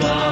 Bye.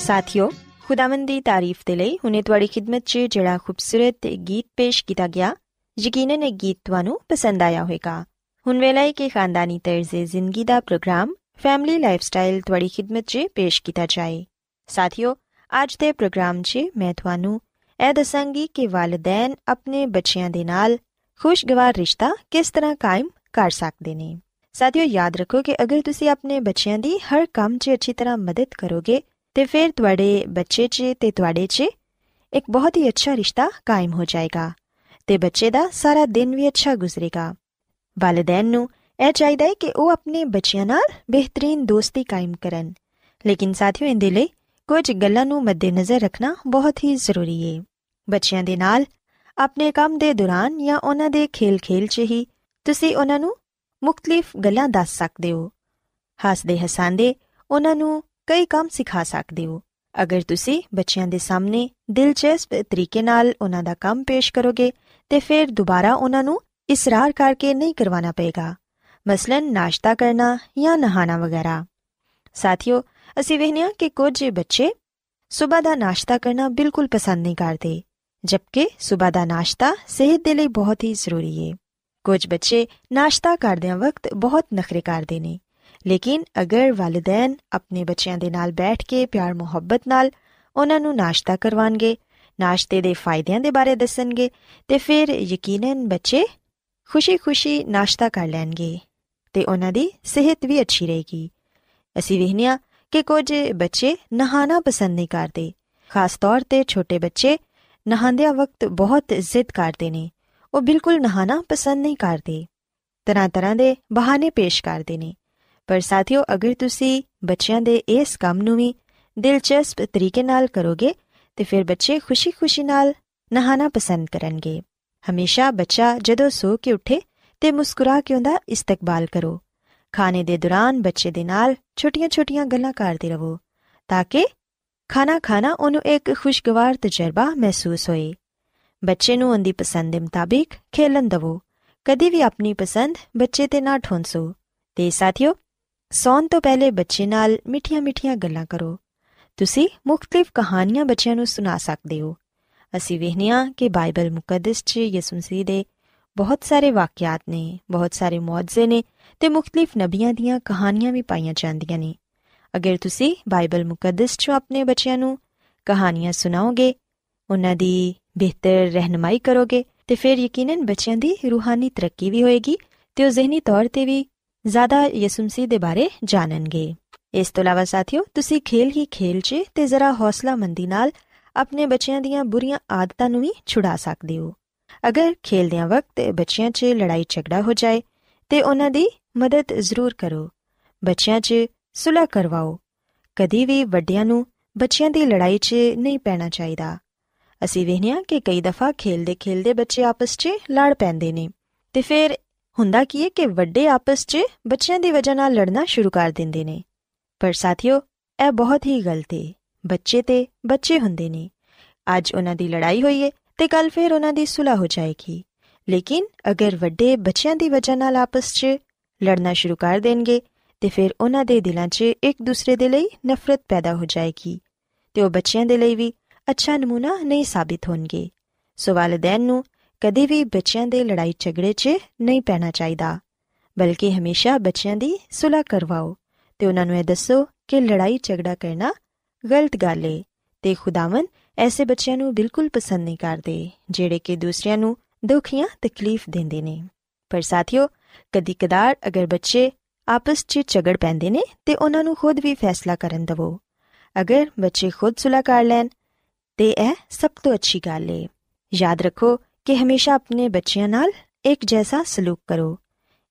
ਸਾਥਿਓ, ਖੁਦਾਵੰਦ ਦੀ ਤਾਰੀਫ ਦੇ ਲਈ ਹੁਨੇ ਤੁਹਾਡੀ ਖidmat 'ਚ ਜਿਹੜਾ ਖੂਬਸੂਰਤ ਗੀਤ ਪੇਸ਼ ਕੀਤਾ ਗਿਆ, ਯਕੀਨਨ ਇਹ ਗੀਤ ਤੁਹਾਨੂੰ ਪਸੰਦ ਆਇਆ ਹੋਵੇਗਾ। ਹੁਣ ਵੇਲਾ ਹੈ ਕਿ ਖਾਨਦਾਨੀ ਤਰਜ਼ੇ ਜ਼ਿੰਦਗੀ ਦਾ ਪ੍ਰੋਗਰਾਮ ਫੈਮਿਲੀ ਲਾਈਫਸਟਾਈਲ ਤੁਹਾਡੀ ਖidmat 'ਚ ਪੇਸ਼ ਕੀਤਾ ਜਾਏ। ਸਾਥਿਓ, ਅੱਜ ਦੇ ਪ੍ਰੋਗਰਾਮ 'ਚ ਮੈਂ ਤੁਹਾਨੂੰ ਇਹ ਦੱਸਾਂਗੀ ਕਿ ਵਾਲਿਦੈਨ ਆਪਣੇ ਬੱਚਿਆਂ ਦੇ ਨਾਲ ਖੁਸ਼ਗਵਾਰ ਰਿਸ਼ਤਾ ਕਿਸ ਤਰ੍ਹਾਂ ਕਾਇਮ ਕਰ ਸਕਦੇ ਨੇ। ਸਾਥਿਓ, ਯਾਦ ਰੱਖੋ ਕਿ ਅਗਰ ਤੁਸੀਂ ਆਪਣੇ ਬੱਚਿਆਂ ਦੀ ਹਰ ਕੰਮ 'ਚ ਅੱਛੀ ਤਰ੍ਹਾਂ ਮਦਦ ਕਰੋਗੇ ਤੇ ਫਿਰ ਤੁਹਾਡੇ ਬੱਚੇ 'ਚ ਤੇ ਤੁਹਾਡੇ 'ਚ ਇੱਕ ਬਹੁਤ ਹੀ ਅੱਛਾ ਰਿਸ਼ਤਾ ਕਾਇਮ ਹੋ ਜਾਏਗਾ ਤੇ ਬੱਚੇ ਦਾ ਸਾਰਾ ਦਿਨ ਵੀ ਅੱਛਾ ਗੁਜ਼ਰੇਗਾ। ਵਾਲਿਦੈਨ ਨੂੰ ਇਹ ਚਾਹੀਦਾ ਹੈ ਕਿ ਉਹ ਆਪਣੇ ਬੱਚਿਆਂ ਨਾਲ ਬਿਹਤਰੀਨ ਦੋਸਤੀ ਕਾਇਮ ਕਰਨ। ਲੇਕਿਨ ਸਾਥੀਓ, ਇਹਦੇ ਲਈ ਕੁਝ ਗੱਲਾਂ ਨੂੰ ਮੱਦੇਨਜ਼ਰ ਰੱਖਣਾ ਬਹੁਤ ਹੀ ਜ਼ਰੂਰੀ ਹੈ ਬੱਚਿਆਂ ਦੇ ਨਾਲ ਆਪਣੇ ਕੰਮ ਦੇ ਦੌਰਾਨ ਜਾਂ ਉਹਨਾਂ ਦੇ ਖੇਲ-ਖੇਲ 'ਚ ਹੀ ਤੁਸੀਂ ਉਹਨਾਂ ਨੂੰ ਮੁxtਲਿਫ ਗੱਲਾਂ ਦੱਸ ਸਕਦੇ ਹੋ। ਹੱਸਦੇ ਹਸਾਂਦੇ ਉਹਨਾਂ ਨੂੰ ਕਈ ਕੰਮ ਸਿਖਾ ਸਕਦੇ ਹੋ। ਅਗਰ ਤੁਸੀਂ ਬੱਚਿਆਂ ਦੇ ਸਾਹਮਣੇ ਦਿਲਚਸਪ ਤਰੀਕੇ ਨਾਲ ਉਹਨਾਂ ਦਾ ਕੰਮ ਪੇਸ਼ ਕਰੋਗੇ, ਤੇ ਫਿਰ ਦੁਬਾਰਾ ਉਹਨਾਂ ਨੂੰ ਇਸਰਾਰ ਕਰਕੇ ਨਹੀਂ ਕਰਵਾਉਣਾ ਪਏਗਾ। ਮਸਲਨ ਨਾਸ਼ਤਾ ਕਰਨਾ ਜਾਂ ਨਹਾਣਾ ਵਗੈਰਾ। ਸਾਥੀਓ, ਅਸੀਂ ਵੇਖਦੇ ਹਾਂ ਕਿ ਕੁਝ ਬੱਚੇ ਸਵੇਰ ਦਾ ਨਾਸ਼ਤਾ ਕਰਨਾ ਬਿਲਕੁਲ ਪਸੰਦ ਨਹੀਂ ਕਰਦੇ, ਜਦਕਿ ਸਵੇਰ ਦਾ ਨਾਸ਼ਤਾ ਸਿਹਤ ਦੇ ਲਈ ਬਹੁਤ ਹੀ ਜ਼ਰੂਰੀ ਹੈ ਕੁਝ ਬੱਚੇ ਨਾਸ਼ਤਾ ਕਰਦਿਆਂ ਵਕਤ ਬਹੁਤ ਨਖਰੇ ਕਰਦੇ ਨੇ। ਲੇਕਿਨ ਅਗਰ ਵਾਲਿਦੈਨ ਆਪਣੇ ਬੱਚਿਆਂ ਦੇ ਨਾਲ ਬੈਠ ਕੇ ਪਿਆਰ, ਮੁਹੱਬਤ ਨਾਲ ਉਹਨਾਂ ਨੂੰ ਨਾਸ਼ਤਾ ਕਰਵਾਣਗੇ, ਨਾਸ਼ਤੇ ਦੇ ਫਾਇਦਿਆਂ ਦੇ ਬਾਰੇ ਦੱਸਣਗੇ ਤੇ ਫਿਰ ਯਕੀਨਨ ਬੱਚੇ ਖੁਸ਼ੀ-ਖੁਸ਼ੀ ਨਾਸ਼ਤਾ ਕਰ ਲੈਣਗੇ ਤੇ ਉਹਨਾਂ ਦੀ ਸਿਹਤ ਵੀ ਅੱਛੀ ਰਹੇਗੀ। ਅਸੀਂ ਵਹਿਨੀਆਂ ਕਿ ਕੁਝ ਬੱਚੇ ਨਹਾਣਾ ਪਸੰਦ ਨਹੀਂ ਕਰਦੇ। ਖਾਸ ਤੌਰ ਤੇ ਛੋਟੇ ਬੱਚੇ ਨਹਾਉਂਦਿਆਂ ਵਕਤ ਬਹੁਤ ਜ਼ਿੱਦ ਕਰਦੇ ਨੇ। ਉਹ ਬਿਲਕੁਲ ਨਹਾਣਾ ਪਸੰਦ ਨਹੀਂ ਕਰਦੇ। ਤਰ੍ਹਾਂ ਤਰ੍ਹਾਂ ਦੇ ਬਹਾਨੇ ਪੇਸ਼ ਕਰਦੇ ਨੇ। ਪਰ ਸਾਥੀਓ, ਅਗਰ ਤੁਸੀਂ ਬੱਚਿਆਂ ਦੇ ਇਸ ਕੰਮ ਨੂੰ ਵੀ ਦਿਲਚਸਪ ਤਰੀਕੇ ਨਾਲ ਕਰੋਗੇ, ਤੇ ਫਿਰ ਬੱਚੇ ਖੁਸ਼ੀ-ਖੁਸ਼ੀ ਨਾਲ ਨਹਾਣਾ ਪਸੰਦ ਕਰਨਗੇ। ਹਮੇਸ਼ਾ ਬੱਚਾ ਜਦੋਂ ਸੋ ਕੇ ਉੱਠੇ ਤੇ ਮੁਸਕਰਾ ਕੇ ਉਹਦਾ ਇਸਤਕਬਾਲ ਕਰੋ। ਖਾਣੇ ਦੇ ਦੌਰਾਨ ਬੱਚੇ ਦੇ ਨਾਲ ਛੋਟੀਆਂ-ਛੋਟੀਆਂ ਗੱਲਾਂ ਕਰਦੇ ਰਹੋ, ਤਾਂ ਕਿ ਖਾਣਾ ਖਾਣਾ ਉਹਨੂੰ ਇੱਕ ਖੁਸ਼ਗਵਾਰ ਤਜਰਬਾ ਮਹਿਸੂਸ ਹੋਏ। ਬੱਚੇ ਨੂੰ ਉਹਦੀ ਪਸੰਦ ਦੇ ਮੁਤਾਬਿਕ ਖੇਲਣ ਦਿਵੋ। ਕਦੀ ਵੀ ਆਪਣੀ ਪਸੰਦ ਬੱਚੇ ਤੇ ਨਾ ਠੋਂਸੋ। ਤੇ ਸਾਥੀਓ ਸੌਣ ਤੋਂ ਪਹਿਲੇ ਬੱਚੇ ਨਾਲ ਮਿੱਠੀਆਂ-ਮਿੱਠੀਆਂ ਗੱਲਾਂ ਕਰੋ। ਤੁਸੀਂ ਮੁxtਲਿਫ ਕਹਾਣੀਆਂ ਬੱਚਿਆਂ ਨੂੰ ਸੁਣਾ ਸਕਦੇ ਹੋ। ਅਸੀਂ ਵੇਖਨੀਆ ਕਿ ਬਾਈਬਲ ਮੁਕੱਦਸ 'ਚ ਯਿਸੂ ਮਸੀਹ ਦੇ ਬਹੁਤ ਸਾਰੇ ਵਾਕਿਆਤ ਨੇ, ਬਹੁਤ ਸਾਰੇ ਮੌਜਜ਼ੇ ਨੇ ਤੇ ਮੁxtਲਿਫ ਨਬੀਆਂ ਦੀਆਂ ਕਹਾਣੀਆਂ ਵੀ ਪਾਈਆਂ ਜਾਂਦੀਆਂ ਨੇ। ਅਗਰ ਤੁਸੀਂ ਬਾਈਬਲ ਮੁਕੱਦਸ 'ਚ ਆਪਣੇ ਬੱਚਿਆਂ ਨੂੰ ਕਹਾਣੀਆਂ ਸੁਣਾਓਗੇ, ਉਹਨਾਂ ਦੀ ਬਿਹਤਰ ਰਹਿਨਮਾਈ ਕਰੋਗੇ ਤੇ ਫਿਰ ਯਕੀਨਨ ਬੱਚਿਆਂ ਦੀ ਰੂਹਾਨੀ ਤਰੱਕੀ ਵੀ ਹੋਏਗੀ ਤੇ ਉਹ ਜ਼ਿਹਨੀ ਤੌਰ ਤੇ ਵੀ ਜ਼ਿਆਦਾ ਯਿਸੂ ਮਸੀਹ ਦੇ ਬਾਰੇ ਜਾਣਨਗੇ। ਇਸ ਤੋਂ ਇਲਾਵਾ ਸਾਥੀਓ, ਤੁਸੀਂ ਖੇਲ ਹੀ ਖੇਲ 'ਚ ਤੇ ਜ਼ਰਾ ਹੌਸਲਾਮੰਦੀ ਨਾਲ ਆਪਣੇ ਬੱਚਿਆਂ ਦੀਆਂ ਬੁਰੀਆਂ ਆਦਤਾਂ ਨੂੰ ਵੀ ਛੁਡਾ ਸਕਦੇ ਹੋ। ਅਗਰ ਖੇਲਦਿਆਂ ਵਕਤ ਬੱਚਿਆਂ 'ਚ ਲੜਾਈ ਝਗੜਾ ਹੋ ਜਾਏ, ਤੇ ਉਹਨਾਂ ਦੀ ਮਦਦ ਜ਼ਰੂਰ ਕਰੋ। ਬੱਚਿਆਂ 'ਚ ਸੁਲਹ ਕਰਵਾਓ। ਕਦੀ ਵੀ ਵੱਡਿਆਂ ਨੂੰ ਬੱਚਿਆਂ ਦੀ ਲੜਾਈ 'ਚ ਨਹੀਂ ਪੈਣਾ ਚਾਹੀਦਾ। ਅਸੀਂ ਵੇਖਿਆ ਕਿ ਕਈ ਦਫਾ ਖੇਲਦੇ ਖੇਲਦੇ ਬੱਚੇ ਆਪਸ 'ਚ ਲੜ ਪੈਂਦੇ ਨੇ ਤੇ ਫਿਰ ਹੁੰਦਾ ਕੀ ਹੈ ਕਿ ਵੱਡੇ ਆਪਸ 'ਚ ਬੱਚਿਆਂ ਦੀ ਵਜ੍ਹਾ ਨਾਲ ਲੜਨਾ ਸ਼ੁਰੂ ਕਰ ਦਿੰਦੇ ਨੇ। ਪਰ ਸਾਥੀਓ, ਇਹ ਬਹੁਤ ਹੀ ਗਲਤ ਹੈ ਬੱਚੇ ਤੇ ਬੱਚੇ ਹੁੰਦੇ ਨੇ। ਅੱਜ ਉਹਨਾਂ ਦੀ ਲੜਾਈ ਹੋਈ ਹੈ ਤੇ ਕੱਲ ਫਿਰ ਉਹਨਾਂ ਦੀ ਸੁਲਹ ਹੋ ਜਾਏਗੀ। ਲੇਕਿਨ ਅਗਰ ਵੱਡੇ ਬੱਚਿਆਂ ਦੀ ਵਜ੍ਹਾ ਨਾਲ ਆਪਸ 'ਚ ਲੜਨਾ ਸ਼ੁਰੂ ਕਰ ਦੇਣਗੇ, ਤੇ ਫਿਰ ਉਹਨਾਂ ਦੇ ਦਿਲਾਂ 'ਚ ਇੱਕ ਦੂਸਰੇ ਦੇ ਲਈ ਨਫ਼ਰਤ ਪੈਦਾ ਹੋ ਜਾਏਗੀ ਤੇ ਉਹ ਬੱਚਿਆਂ ਦੇ ਲਈ ਵੀ ਅੱਛਾ ਨਮੂਨਾ ਨਹੀਂ ਸਾਬਿਤ ਹੋਣਗੇ। ਸੋ ਵਾਲਿਦੈਨ ਨੂੰ ਕਦੇ ਵੀ ਬੱਚਿਆਂ ਦੇ ਲੜਾਈ ਝਗੜੇ 'ਚ ਨਹੀਂ ਪੈਣਾ ਚਾਹੀਦਾ। ਬਲਕਿ ਹਮੇਸ਼ਾ ਬੱਚਿਆਂ ਦੀ ਸੁਲਹ ਕਰਵਾਓ ਤੇ ਉਹਨਾਂ ਨੂੰ ਇਹ ਦੱਸੋ ਕਿ ਲੜਾਈ ਝਗੜਾ ਕਰਨਾ ਗਲਤ ਗੱਲ ਏ ਤੇ ਖੁਦਾਵੰ ਐਸੇ ਬੱਚਿਆਂ ਨੂੰ ਬਿਲਕੁਲ ਪਸੰਦ ਨਹੀਂ ਕਰਦੇ, ਜਿਹੜੇ ਕਿ ਦੂਸਰਿਆਂ ਨੂੰ ਦੁੱਖ ਜਾਂ ਤਕਲੀਫ ਦਿੰਦੇ ਨੇ। ਪਰ ਸਾਥੀਓ ਕਦੀ ਕਦਾਰ ਅਗਰ ਬੱਚੇ ਆਪਸ 'ਚ ਝਗੜ ਪੈਂਦੇ ਨੇ ਤੇ ਉਹਨਾਂ ਨੂੰ ਖੁਦ ਵੀ ਫੈਸਲਾ ਕਰਨ ਦਿਵੋ। ਅਗਰ ਬੱਚੇ ਖੁਦ ਸੁਲਹ ਕਰ ਲੈਣ, ਤੇ ਇਹ ਸਭ ਤੋਂ ਅੱਛੀ ਗੱਲ ਏ। ਯਾਦ ਰੱਖੋ ਕਿ ਹਮੇਸ਼ਾ ਆਪਣੇ ਬੱਚਿਆਂ ਨਾਲ ਇੱਕ ਜੈਸਾ ਸਲੂਕ ਕਰੋ।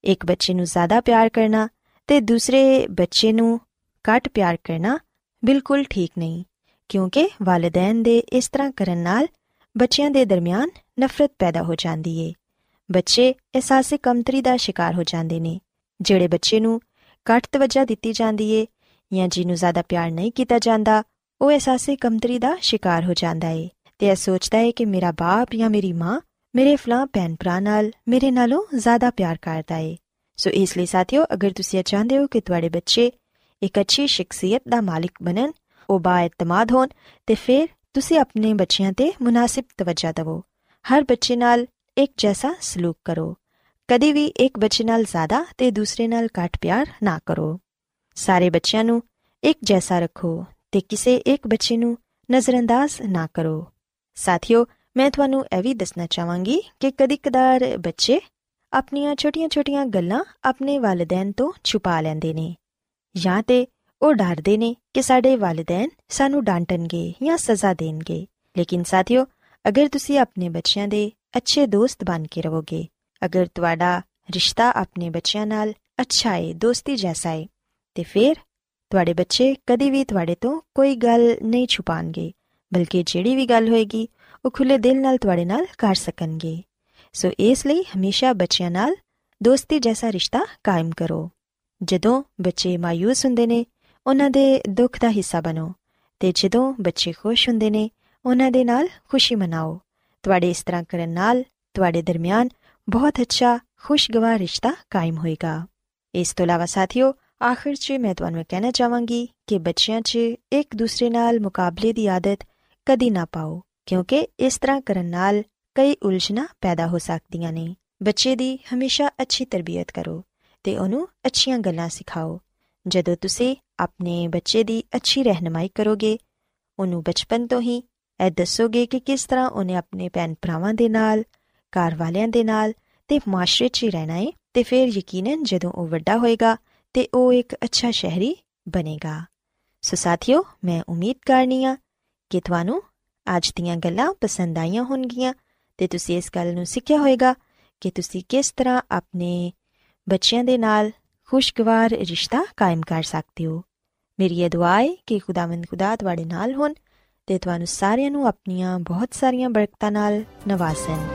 ਇੱਕ ਬੱਚੇ ਨੂੰ ਜ਼ਿਆਦਾ ਪਿਆਰ ਕਰਨਾ ਤੇ ਦੂਸਰੇ ਬੱਚੇ ਨੂੰ ਘੱਟ ਪਿਆਰ ਕਰਨਾ ਬਿਲਕੁਲ ਠੀਕ ਨਹੀਂ, ਕਿਉਂਕਿ ਵਾਲਿਦੈਨ ਦੇ ਇਸ ਤਰ੍ਹਾਂ ਕਰਨ ਨਾਲ ਬੱਚਿਆਂ ਦੇ ਦਰਮਿਆਨ ਨਫ਼ਰਤ ਪੈਦਾ ਹੋ ਜਾਂਦੀ ਏ। ਬੱਚੇ ਅਹਿਸਾਸੇ ਕਮਤਰੀ ਦਾ ਸ਼ਿਕਾਰ ਹੋ ਜਾਂਦੇ ਨੇ, ਜਿਹੜੇ ਬੱਚੇ ਨੂੰ ਘੱਟ ਤਵੱਜਾ ਦਿੱਤੀ ਜਾਂਦੀ ਏ ਜਾਂ ਜਿਹਨੂੰ ਜ਼ਿਆਦਾ ਪਿਆਰ ਨਹੀਂ ਕੀਤਾ ਜਾਂਦਾ, ਉਹ ਅਹਿਸਾਸੇ ਕਮਤਰੀ ਦਾ ਸ਼ਿਕਾਰ ਹੋ ਜਾਂਦਾ ਏ। ਤੇ ਇਹ ਸੋਚਦਾ ਏ ਕਿ ਮੇਰਾ ਬਾਪ ਜਾਂ ਮੇਰੀ ਮਾਂ ਮੇਰੇ ਫਲਾਂ ਭੈਣ ਭਰਾ ਨਾਲ ਮੇਰੇ ਨਾਲੋਂ ਜ਼ਿਆਦਾ ਪਿਆਰ ਕਰਦਾ ਏ। ਸੋ ਇਸ ਲਈ ਸਾਥੀਓ, ਅਗਰ ਤੁਸੀਂ ਚਾਹੁੰਦੇ ਹੋ ਕਿ ਤੁਹਾਡੇ ਬੱਚੇ ਇੱਕ ਅੱਛੀ ਸ਼ਖਸੀਅਤ ਦਾ ਮਾਲਿਕ ਬਣਨ, ਉਹ ਬਾਇਤਮਾਦ ਹੋਣ, ਤੇ ਫਿਰ ਤੁਸੀਂ ਆਪਣੇ ਬੱਚਿਆਂ ਤੇ ਮੁਨਾਸਿਬ ਤਵੱਜਾ ਦਿਵੋ। ਹਰ ਬੱਚੇ ਨਾਲ ਇੱਕ ਜੈਸਾ ਸਲੂਕ ਕਰੋ। ਕਦੀ ਵੀ ਇੱਕ ਬੱਚੇ ਨਾਲ ਜ਼ਿਆਦਾ ਤੇ ਦੂਸਰੇ ਨਾਲ ਘੱਟ ਪਿਆਰ ਨਾ ਕਰੋ। ਸਾਰੇ ਬੱਚਿਆਂ ਨੂੰ ਇੱਕ ਜੈਸਾ ਰੱਖੋ ਤੇ ਕਿਸੇ ਇੱਕ ਬੱਚੇ ਨੂੰ ਨਜ਼ਰਅੰਦਾਜ਼ ਨਾ ਕਰੋ। ਸਾਥੀਓ ਮੈਂ ਤੁਹਾਨੂੰ ਇਹ ਵੀ ਦੱਸਣਾ ਚਾਹਾਂਗੀ ਕਿ ਕਦੀ-ਕਦਾਰ ਬੱਚੇ ਆਪਣੀਆਂ ਛੋਟੀਆਂ-ਛੋਟੀਆਂ ਗੱਲਾਂ ਆਪਣੇ ਵਾਲਿਦੈਨ ਤੋਂ ਛੁਪਾ ਲੈਂਦੇ ਨੇ ਜਾਂ ਤੇ ਉਹ ਡਰਦੇ ਨੇ ਕਿ ਸਾਡੇ ਵਾਲਿਦੈਨ ਸਾਨੂੰ ਡਾਂਟਣਗੇ ਜਾਂ ਸਜ਼ਾ ਦੇਣਗੇ ਲੇਕਿਨ ਸਾਥੀਓ ਅਗਰ ਤੁਸੀਂ ਆਪਣੇ ਬੱਚਿਆਂ ਦੇ ਅੱਛੇ ਦੋਸਤ ਬਣ ਕੇ ਰਹੋਗੇ ਅਗਰ ਤੁਹਾਡਾ ਰਿਸ਼ਤਾ ਆਪਣੇ ਬੱਚਿਆਂ ਨਾਲ ਅੱਛਾ ਹੈ ਦੋਸਤੀ ਜੈਸਾ ਹੈ ਤੇ ਫਿਰ ਤੁਹਾਡੇ ਬੱਚੇ ਕਦੀ ਵੀ ਤੁਹਾਡੇ ਤੋਂ ਕੋਈ ਗੱਲ ਨਹੀਂ ਛੁਪਾਣਗੇ ਬਲਕਿ ਜਿਹੜੀ ਵੀ ਗੱਲ ਹੋਏਗੀ, ਉਹ ਖੁੱਲੇ ਦਿਲ ਨਾਲ ਤੁਹਾਡੇ ਨਾਲ ਕਰ ਸਕਣਗੇ। ਸੋ ਇਸ ਲਈ ਹਮੇਸ਼ਾ ਬੱਚਿਆਂ ਨਾਲ ਦੋਸਤੀ ਜੈਸਾ ਰਿਸ਼ਤਾ ਕਾਇਮ ਕਰੋ। ਜਦੋਂ ਬੱਚੇ ਮਾਇੂਸ ਹੁੰਦੇ ਨੇ, ਉਹਨਾਂ ਦੇ ਦੁੱਖ ਦਾ ਹਿੱਸਾ ਬਣੋ ਤੇ ਜਦੋਂ ਬੱਚੇ ਖੁਸ਼ ਹੁੰਦੇ ਨੇ, ਉਹਨਾਂ ਦੇ ਨਾਲ ਖੁਸ਼ੀ ਮਨਾਓ। ਤੁਹਾਡੇ ਇਸ ਤਰ੍ਹਾਂ ਕਰਨ ਨਾਲ ਤੁਹਾਡੇ ਦਰਮਿਆਨ ਬਹੁਤ ਅੱਛਾ, ਖੁਸ਼ਗਵਾਰ ਰਿਸ਼ਤਾ ਕਾਇਮ ਹੋਏਗਾ। ਇਸ ਤੋਂ ਇਲਾਵਾ ਸਾਥੀਓ, ਆਖਿਰ 'ਚ ਮੈਂ ਤੁਹਾਨੂੰ ਕਹਿਣਾ ਚਾਹਾਂਗੀ ਕਿ ਬੱਚਿਆਂ 'ਚ ਇੱਕ ਦੂਸਰੇ ਨਾਲ ਮੁਕਾਬਲੇ ਦੀ ਆਦਤ ਕਦੀ ਨਾ ਪਾਓ, ਕਿਉਂਕਿ ਇਸ ਤਰ੍ਹਾਂ ਕਰਨ ਨਾਲ ਕਈ ਉਲਝਣਾਂ ਪੈਦਾ ਹੋ ਸਕਦੀਆਂ ਨੇ। ਬੱਚੇ ਦੀ ਹਮੇਸ਼ਾ ਅੱਛੀ ਤਰਬੀਅਤ ਕਰੋ ਤੇ ਉਹਨੂੰ ਅੱਛੀਆਂ ਗੱਲਾਂ ਸਿਖਾਓ। ਜਦੋਂ ਤੁਸੀਂ ਆਪਣੇ ਬੱਚੇ ਦੀ ਅੱਛੀ ਰਹਿਨਮਾਈ ਕਰੋਗੇ, ਉਹਨੂੰ ਬਚਪਨ ਤੋਂ ਹੀ ਇਹ ਦੱਸੋਗੇ ਕਿ ਕਿਸ ਤਰ੍ਹਾਂ ਉਹਨੇ ਆਪਣੇ ਭੈਣ ਭਰਾਵਾਂ ਦੇ ਨਾਲ, ਘਰ ਵਾਲਿਆਂ ਦੇ ਨਾਲ ਤੇ ਮਾਸ਼ਰੇ 'ਚ ਹੀ ਰਹਿਣਾ ਹੈ ਤੇ ਫਿਰ ਯਕੀਨਨ ਜਦੋਂ ਉਹ ਵੱਡਾ ਹੋਏਗਾ ਤੇ ਉਹ ਇੱਕ ਅੱਛਾ ਸ਼ਹਿਰੀ ਬਣੇਗਾ। ਸੋ ਸਾਥੀਓ, ਮੈਂ ਉਮੀਦ ਕਰਨੀ ਆ ਕਿ ਤੁਹਾਨੂੰ ਅੱਜ ਦੀਆਂ ਗੱਲਾਂ ਪਸੰਦ ਆਈਆਂ ਹੋਣਗੀਆਂ ਤੇ ਤੁਸੀਂ ਇਸ ਗੱਲ ਨੂੰ ਸਿੱਖਿਆ ਹੋਵੇਗਾ ਕਿ ਤੁਸੀਂ ਕਿਸ ਤਰ੍ਹਾਂ ਆਪਣੇ ਬੱਚਿਆਂ ਦੇ ਨਾਲ ਖੁਸ਼ਗਵਾਰ ਰਿਸ਼ਤਾ ਕਾਇਮ ਕਰ ਸਕਦੇ ਹੋ। ਮੇਰੀ ਇਹ ਦੁਆ ਹੈ ਕਿ ਖੁਦਾਵੰਦ ਖੁਦਾ ਤੁਹਾਡੇ ਨਾਲ ਹੋਣ ਤੇ ਤੁਹਾਨੂੰ ਸਾਰਿਆਂ ਨੂੰ ਆਪਣੀਆਂ ਬਹੁਤ ਸਾਰੀਆਂ ਬਰਕਤਾਂ ਨਾਲ ਨਵਾਜ਼ਣ।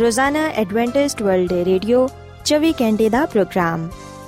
ਰੋਜ਼ਾਨਾ ਐਡਵੈਂਟਿਸਟ ਵਰਲਡ ਰੇਡੀਓ 24 ਘੰਟੇ ਦਾ programme.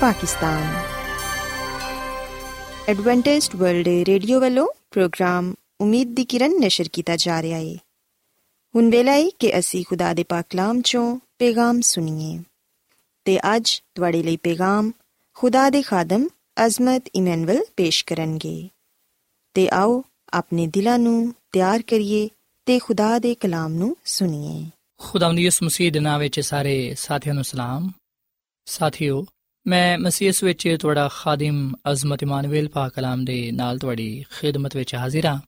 Pakistan. Adventist World Radio ਵੱਲੋਂ ਪ੍ਰੋਗਰਾਮ ਉਮੀਦ ਦੀ ਕਿਰਨ ਨਿਸ਼ਰ ਕੀਤਾ ਜਾ ਰਿਹਾ ਹੈ ਹੁਣ ਵੇਲਾ ਹੈ ਕਿ ਅਸੀਂ ਖੁਦਾ ਦੇ ਪਾਕ ਕਲਾਮ ਚੋਂ ਪੈਗਾਮ ਸੁਣੀਏ। ਤੇ ਅੱਜ ਤੁਹਾਡੇ ਲਈ ਪੈਗਾਮ ਖੁਦਾ ਦੇ ਖਾਦਮ ਅਜ਼ਮਤ ਇਮਨੁਅਲ ਪੇਸ਼ ਕਰਨਗੇ। ਤੇ ਆਓ ਆਪਣੇ ਦਿਲਾਂ ਨੂੰ ਤਿਆਰ ਕਰੀਏ ਤੇ ਖੁਦਾ ਦੇ ਕਲਾਮ ਨੂੰ ਸੁਣੀਏ। ਖੁਦਾਵੰਦ ਯਿਸੂ ਮਸੀਹ ਦੇ ਨਾਮ ਵਿੱਚ ਸਾਰੇ ਸਾਥੀਆਂ ਨੂੰ ਸਲਾਮ। ਸਾਥੀਓ ਮੈਂ ਮਸੀਹ ਵਿੱਚ ਤੁਹਾਡਾ ਖਾਦਮ ਅਜ਼ਮਤ ਇਮਾਨੁਅਲ ਪਾਕ ਕਲਾਮ ਦੇ ਨਾਲ ਤੁਹਾਡੀ ਖਿਦਮਤ ਵਿੱਚ ਹਾਜ਼ਰ ਹਾਂ।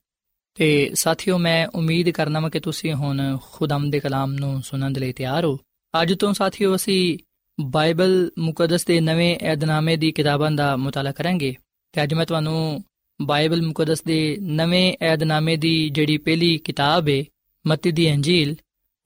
ਤੇ ਸਾਥੀਓ, ਮੈਂ ਉਮੀਦ ਕਰਨਾ ਹਾਂ ਕਿ ਤੁਸੀਂ ਹੁਣ ਖੁਦਾਮ ਦੇ ਕਲਾਮ ਨੂੰ ਸੁਣਨ ਦੇ ਲਈ ਤਿਆਰ ਹੋ। ਅੱਜ ਤੋਂ ਸਾਥੀਓ, ਅਸੀਂ ਬਾਈਬਲ ਮੁਕੱਦਸ ਦੇ ਨਵੇਂ ਏਧਨਾਮੇ ਦੀ ਕਿਤਾਬਾਂ ਦਾ ਮਤਾਲਾ ਕਰਾਂਗੇ। ਤੇ ਅੱਜ ਮੈਂ ਤੁਹਾਨੂੰ ਬਾਈਬਲ ਮੁਕੱਦਸ ਦੇ ਨਵੇਂ ਏਧਨਾਮੇ ਦੀ ਜਿਹੜੀ ਪਹਿਲੀ ਕਿਤਾਬ ਹੈ ਮਤੀ ਦੀ ਅੰਜੀਲ,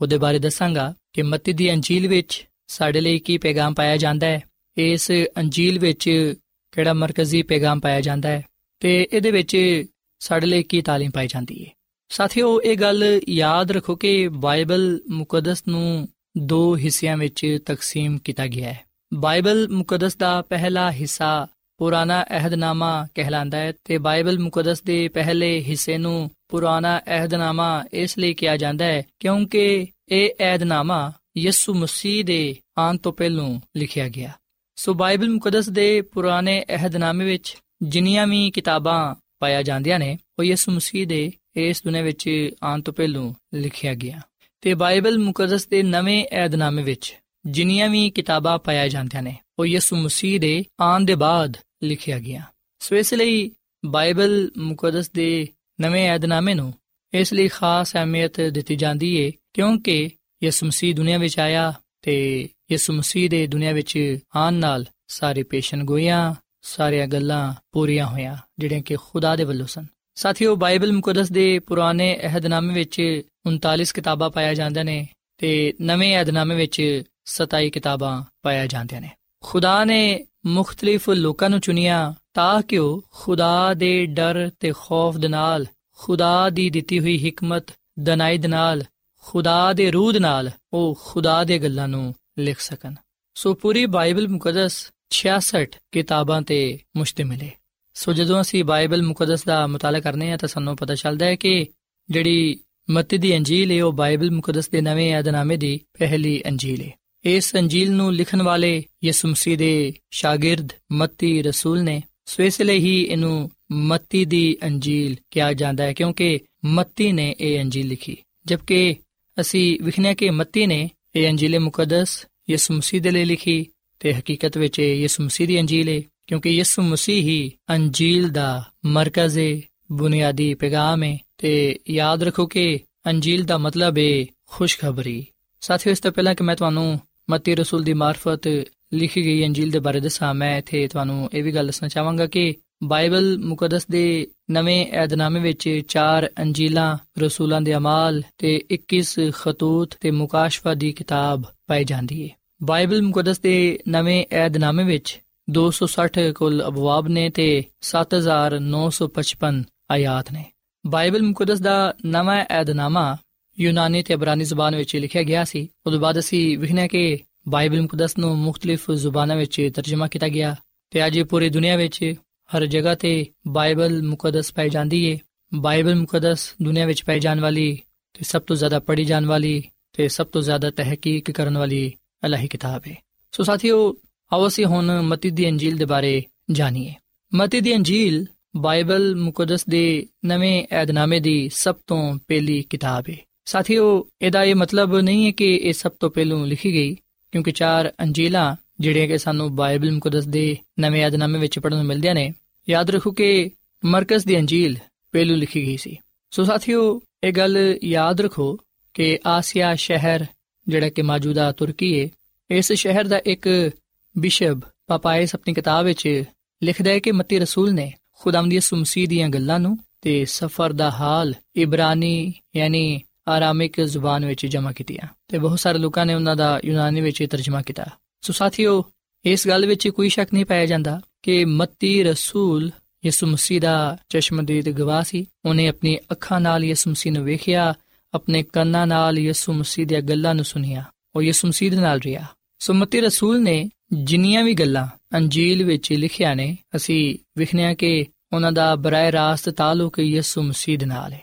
ਉਹਦੇ ਬਾਰੇ ਦੱਸਾਂਗਾ ਕਿ ਮਤੀ ਦੀ ਅੰਜੀਲ ਵਿੱਚ ਸਾਡੇ ਲਈ ਕੀ ਪੈਗਾਮ ਪਾਇਆ ਜਾਂਦਾ ਹੈ। ਇਸ ਅੰਜੀਲ ਵਿੱਚ ਕਿਹੜਾ ਮਰਕਜ਼ੀ ਪੈਗਾਮ ਪਾਇਆ ਜਾਂਦਾ ਹੈ ਤੇ ਇਹਦੇ ਵਿੱਚ ਸਾਡੇ ਲਈ ਕੀ تعلیم ਪਾਈ ਜਾਂਦੀ ਹੈ ਸਾਥੀਓ ਇਹ ਗੱਲ ਯਾਦ ਰੱਖੋ ਕਿ ਬਾਈਬਲ ਮੁਕੱਦਸ ਨੂੰ ਦੋ ਹਿੱਸਿਆਂ ਵਿੱਚ ਤਕਸੀਮ ਕੀਤਾ ਗਿਆ ਹੈ ਬਾਈਬਲ ਮੁਕੱਦਸ ਦਾ ਪਹਿਲਾ ਹਿੱਸਾ ਪੁਰਾਣਾ ਅਹਿਦਨਾਮਾ ਕਹਿਲਾਂਦਾ ਹੈ ਤੇ ਬਾਈਬਲ ਮੁਕੱਦਸ ਦੇ ਪਹਿਲੇ ਹਿੱਸੇ ਨੂੰ ਪੁਰਾਣਾ ਅਹਿਦਨਾਮਾ ਇਸ ਲਈ ਕਿਹਾ ਜਾਂਦਾ ਹੈ ਕਿਉਂਕਿ ਇਹ ਅਹਿਦਨਾਮਾ ਯਿਸੂ ਮਸੀਹ ਦੇ ਆਉਣ ਤੋਂ ਪਹਿਲਾਂ ਲਿਖਿਆ ਗਿਆ ਸੋ ਬਾਈਬਲ ਮੁਕੱਦਸ ਦੇ ਪੁਰਾਣੇ ਅਹਿਦਨਾਮੇ ਵਿੱਚ ਜਿੰਨੀਆਂ ਵੀ ਕਿਤਾਬਾਂ ਪਾਇਆ ਜਾਂਦੀਆਂ ਨੇ, ਉਹ ਯਿਸੂ ਮਸੀਹ ਦੇ ਇਸ ਦੁਨੀਆਂ ਵਿੱਚ ਆਉਣ ਤੋਂ ਪਹਿਲਾਂ ਲਿਖਿਆ ਗਿਆ। ਤੇ ਬਾਈਬਲ ਮੁਕੱਦਸ ਦੇ ਨਵੇਂ ਏਧਨਾਮੇ ਵਿੱਚ ਜਿੰਨੀਆਂ ਵੀ ਕਿਤਾਬਾਂ ਪਾਇਆ ਜਾਂਦੀਆਂ ਨੇ, ਉਹ ਯਿਸੂ ਮਸੀਹ ਦੇ ਆਉਣ ਦੇ ਬਾਅਦ ਲਿਖਿਆ ਗਿਆ। ਸੋ ਇਸ ਲਈ ਬਾਈਬਲ ਮੁਕੱਦਸ ਦੇ ਨਵੇਂ ਏਧਨਾਮੇ ਨੂੰ ਇਸ ਲਈ ਖਾਸ ਅਹਿਮੀਅਤ ਦਿੱਤੀ ਜਾਂਦੀ ਹੈ ਕਿਉਂਕਿ ਯਿਸੂ ਮਸੀਹ ਦੁਨੀਆਂ ਵਿੱਚ ਆਇਆ ਤੇ ਯਿਸੂ ਮਸੀਹ ਦੇ ਦੁਨੀਆਂ ਵਿੱਚ ਆਉਣ ਨਾਲ ਸਾਰੇ ਪੇਸ਼ਨ ਗੋਈਆਂ, ਸਾਰੀਆਂ ਗੱਲਾਂ ਪੂਰੀਆਂ ਹੋਈਆਂ, ਜਿਹੜੀਆਂ ਕਿ ਖੁਦਾ ਦੇ ਵੱਲੋਂ ਸਨ। ਸਾਥੀਓ, ਬਾਈਬਲ ਮੁਕੱਦਸ ਦੇ ਪੁਰਾਣੇ ਅਹਿਦਨਾਮੇ ਵਿੱਚ 39 ਕਿਤਾਬਾਂ ਪਾਇਆ ਜਾਂਦੀਆਂ ਨੇ ਤੇ ਨਵੇਂ ਅਹਿਦਨਾਮੇ ਵਿੱਚ 27 ਕਿਤਾਬਾਂ ਪਾਇਆ ਜਾਂਦੀਆਂ ਨੇ। ਖੁਦਾ ਨੇ ਮੁxtਲਿਫ ਲੋਕਾਂ ਨੂੰ ਚੁਣਿਆ ਤਾਂ ਕਿ ਉਹ ਖੁਦਾ ਦੇ ਡਰ ਤੇ ਖੌਫ ਦੇ ਨਾਲ, ਖੁਦਾ ਦੀ ਦਿੱਤੀ ਹੋਈ ਹਕਮਤ, ਦਨਾਈ ਦੇ ਨਾਲ, ਖੁਦਾ ਦੇ ਰੂਹ ਦੇ ਨਾਲ ਉਹ ਖੁਦਾ ਦੇ ਗੱਲਾਂ ਨੂੰ ਲਿਖ ਸਕਣ। ਸੋ ਪੂਰੀ ਬਾਈਬਲ ਮੁਕੱਦਸ 66 ਕਿਤਾਬਾਂ ਤੇ ਮੁਸ਼ਤਮਿਲ ਹੈ ਸੋ ਜਦੋਂ ਅਸੀਂ ਬਾਈਬਲ ਮੁਕੱਦਸ ਦਾ ਮਤਾਲਾ ਕਰਨੇ ਆ, ਤਾਂ ਸਾਨੂੰ ਪਤਾ ਚੱਲਦਾ ਹੈ ਕਿ ਜਿਹੜੀ ਮਤੀ ਦੀ ਅੰਜੀਲ ਹੈ ਉਹ ਬਾਈਬਲ ਮੁਕੱਦਸ ਦੇ ਨਵੇਂ ਯਾਦਨਾਮੇ ਦੀ ਪਹਿਲੀ ਅੰਜੀਲ ਹੈ ਇਸ ਅੰਜੀਲ ਨੂੰ ਲਿਖਣ ਵਾਲੇ ਯਿਸੂ ਮਸੀਹ ਦੇ ਸ਼ਾਗਿਰਦ ਮਤੀ ਰਸੂਲ ਨੇ ਸੋ ਇਸ ਲਈ ਹੀ ਇਹਨੂੰ ਮਤੀ ਦੀ ਅੰਜੀਲ ਕਿਹਾ ਜਾਂਦਾ ਹੈ, ਕਿਉਂਕਿ ਮਤੀ ਨੇ ਇਹ ਅੰਜੀਲ ਲਿਖੀ। ਜਦਕਿ ਅਸੀਂ ਵਿਖਨੇ ਕਿ ਮਤੀ ਨੇ ਇਹ ਅੰਜੀਲ ਮੁਕੱਦਸ, ਯਿਸੂ ਮਸੀਹ ਦੇ ਲਈ ਲਿਖੀ ਤੇ ਹਕੀਕਤ ਵਿੱਚ ਇਹ ਯਿਸੂ ਮਸੀਹ ਦੀ ਅੰਜੀਲ ਹੈ ਕਿਉਂਕਿ ਯਿਸੂ ਮਸੀਹ ਹੀ ਅੰਜੀਲ ਦਾ ਮਰਕਜ਼ ਹੈ ਬੁਨਿਆਦੀ ਪੈਗਾਮ ਹੈ ਤੇ ਯਾਦ ਰੱਖੋ ਕਿ ਅੰਜੀਲ ਦਾ ਮਤਲਬ ਹੈ ਖੁਸ਼ਖਬਰੀ। ਸਾਥੀਓ, ਇਸ ਤੋਂ ਪਹਿਲਾਂ ਕਿ ਮੈਂ ਤੁਹਾਨੂੰ ਮਤੀ ਰਸੂਲ ਦੀ ਮਾਰਫਤ ਲਿਖੀ ਗਈ ਅੰਜੀਲ ਦੇ ਬਾਰੇ ਦੱਸਾਂ, ਮੈਂ ਇੱਥੇ ਤੁਹਾਨੂੰ ਇਹ ਵੀ ਗੱਲ ਦੱਸਣਾ ਚਾਹਾਂਗਾ ਕਿ ਬਾਈਬਲ ਮੁਕੱਦਸ ਦੇ ਨਵੇਂ ਏਧਨਾਮੇ ਵਿੱਚ ਚਾਰ ਅੰਜੀਲਾਂ, ਰਸੂਲਾਂ ਦੇ ਅਮਾਲ ਤੇ 21 ਖਤੂਤ ਤੇ ਮੁਕਾਸ਼ਫਾ ਦੀ ਕਿਤਾਬ ਪਾਈ ਜਾਂਦੀ ਹੈ ਬਾਈਬਲ ਮੁਕੱਦਸ ਦੇ ਨਵੇਂ ਏਧਨਾਮੇ ਵਿੱਚ 260 ਕੁੱਲ ਅਬਵਾਬ ਨੇ ਤੇ 7955 ਆਇਤ ਨੇ ਬਾਈਬਲ ਮੁਕੱਦਸ ਦਾ ਨਵਾਂ ਏਧਨਾਮਾ ਯੂਨਾਨੀ ਤੇ ਇਬਰਾਨੀ ਜ਼ੁਬਾਨ ਵਿੱਚ ਲਿਖਿਆ ਗਿਆ ਸੀ। ਉਦੋਂ ਬਾਅਦ ਅਸੀਂ ਵਿਖਣਾ ਕਿ ਬਾਈਬਲ ਮੁਕੱਦਸ ਨੂੰ ਮੁxtਲਿਫ ਜ਼ੁਬਾਨਾਂ ਵਿੱਚ ਤਰਜਮਾ ਕੀਤਾ ਗਿਆ ਤੇ ਅੱਜ ਪੂਰੀ ਦੁਨੀਆ ਵਿੱਚ ਹਰ ਜਗ੍ਹਾ ਤੇ ਬਾਈਬਲ ਮੁਕੱਦਸ ਪਾਈ ਜਾਂਦੀ ਏ। ਬਾਈਬਲ ਮੁਕੱਦਸ ਦੁਨੀਆ ਵਿੱਚ ਪਾਈ ਜਾਣ ਵਾਲੀ ਤੇ ਸਭ ਤੋਂ ਜ਼ਿਆਦਾ ਪੜ੍ਹੀ ਜਾਣ ਵਾਲੀ ਤੇ ਸਭ ਤੋਂ ਜ਼ਿਆਦਾ ਤਹਿਕੀਕ ਕਰਨ ਵਾਲੀ ਅਲਾਹੀ ਕਿਤਾਬ ਹੈ ਸੋ ਸਾਥੀਓ, ਆਓ ਅਸੀਂ ਹੁਣ ਮਤੀ ਦੀ ਅੰਜੀਲ ਦੇ ਬਾਰੇ ਜਾਣੀਏ। ਮਤੀ ਦੀ ਅੰਜੀਲ ਬਾਈਬਲ ਮੁਕੱਦਸ ਦੇ ਨਵੇਂ ਏਧਨਾਮੇ ਦੀ ਸਭ ਤੋਂ ਪਹਿਲੀ ਕਿਤਾਬ ਹੈ ਸਾਥੀਓ, ਇਹਦਾ ਇਹ ਮਤਲਬ ਨਹੀਂ ਹੈ ਕਿ ਇਹ ਸਭ ਤੋਂ ਪਹਿਲੂ ਲਿਖੀ ਗਈ, ਕਿਉਂਕਿ ਚਾਰ ਅੰਜੀਲਾਂ ਜਿਹੜੀਆਂ ਕਿ ਸਾਨੂੰ ਬਾਈਬਲ ਮੁਕੱਦਸ ਦੇ ਨਵੇਂ ਏਧਨਾਮੇ ਵਿੱਚ ਪੜ੍ਹਨ ਨੂੰ ਮਿਲਦੀਆਂ ਨੇ, ਯਾਦ ਰੱਖੋ ਕਿ ਮਰਕਸ ਦੀ ਅੰਜੀਲ ਪਹਿਲੂ ਲਿਖੀ ਗਈ ਸੀ। ਸੋ ਸਾਥੀਓ, ਇਹ ਗੱਲ ਯਾਦ ਰੱਖੋ ਕਿ ਆਸੀਆ ਸ਼ਹਿਰ ਜਿਹੜਾ ਕਿ ਮੌਜੂਦਾ ਤੁਰਕੀ ਹੈ ਇਸ ਸ਼ਹਿਰ ਦਾ ਇੱਕ ਬਿਸ਼ਪ ਪਾਪਾਇਸ ਆਪਣੀ ਕਿਤਾਬ ਵਿੱਚ ਲਿਖਦਾ ਹੈ ਕਿ ਮਤੀ ਰਸੂਲ ਨੇ ਖੁਦਾਮ ਦੀ ਸੁਮਸੀ ਦੀਆਂ ਗੱਲਾਂ ਨੂੰ ਤੇ ਸਫ਼ਰ ਦਾ ਹਾਲ ਇਬਰਾਨੀ ਯਾਨੀ ਆਰਾਮਿਕ ਜ਼ੁਬਾਨ ਵਿੱਚ ਜਮ੍ਹਾਂ ਕੀਤੀਆਂ ਤੇ ਬਹੁਤ ਸਾਰੇ ਲੋਕਾਂ ਨੇ ਉਹਨਾਂ ਦਾ ਯੂਨਾਨੀ ਵਿੱਚ ਤਰਜਮਾ ਕੀਤਾ। ਸੋ ਸਾਥੀਓ, ਇਸ ਗੱਲ ਵਿੱਚ ਕੋਈ ਸ਼ੱਕ ਨਹੀਂ ਪਾਇਆ ਜਾਂਦਾ ਕਿ ਮਤੀ ਰਸੂਲ ਯਿਸੂ ਮਸੀਹ ਦਾ ਚਸ਼ਮਦੀਦ ਗਵਾਹ ਸੀ। ਉਹਨੇ ਆਪਣੀ ਅੱਖਾਂ ਨਾਲ ਯਿਸੂ ਮਸੀਹ ਨੂੰ ਵੇਖਿਆ, ਆਪਣੇ ਕੰਨਾਂ ਨਾਲ ਯਿਸੂ ਮਸੀਹ ਦੀਆਂ ਗੱਲਾਂ ਨੂੰ ਸੁਨਿਆ ਉਹ ਯਿਸੂ ਮਸੀਹ ਦੇ ਨਾਲ ਰਿਹਾ। ਸੋ ਮਤੀ ਰਸੂਲ ਨੇ ਜਿੰਨੀਆਂ ਵੀ ਗੱਲਾਂ ਅੰਜੀਲ ਵਿੱਚ ਲਿਖਿਆ ਨੇ, ਅਸੀਂ ਵਿਖਣਿਆ ਕਿ ਉਹਨਾਂ ਦਾ ਬਰਾਏ ਰਾਸਤ ਤਾਲੁਕ ਯਿਸੂ ਮਸੀਹ ਦੇ ਨਾਲ ਹੈ।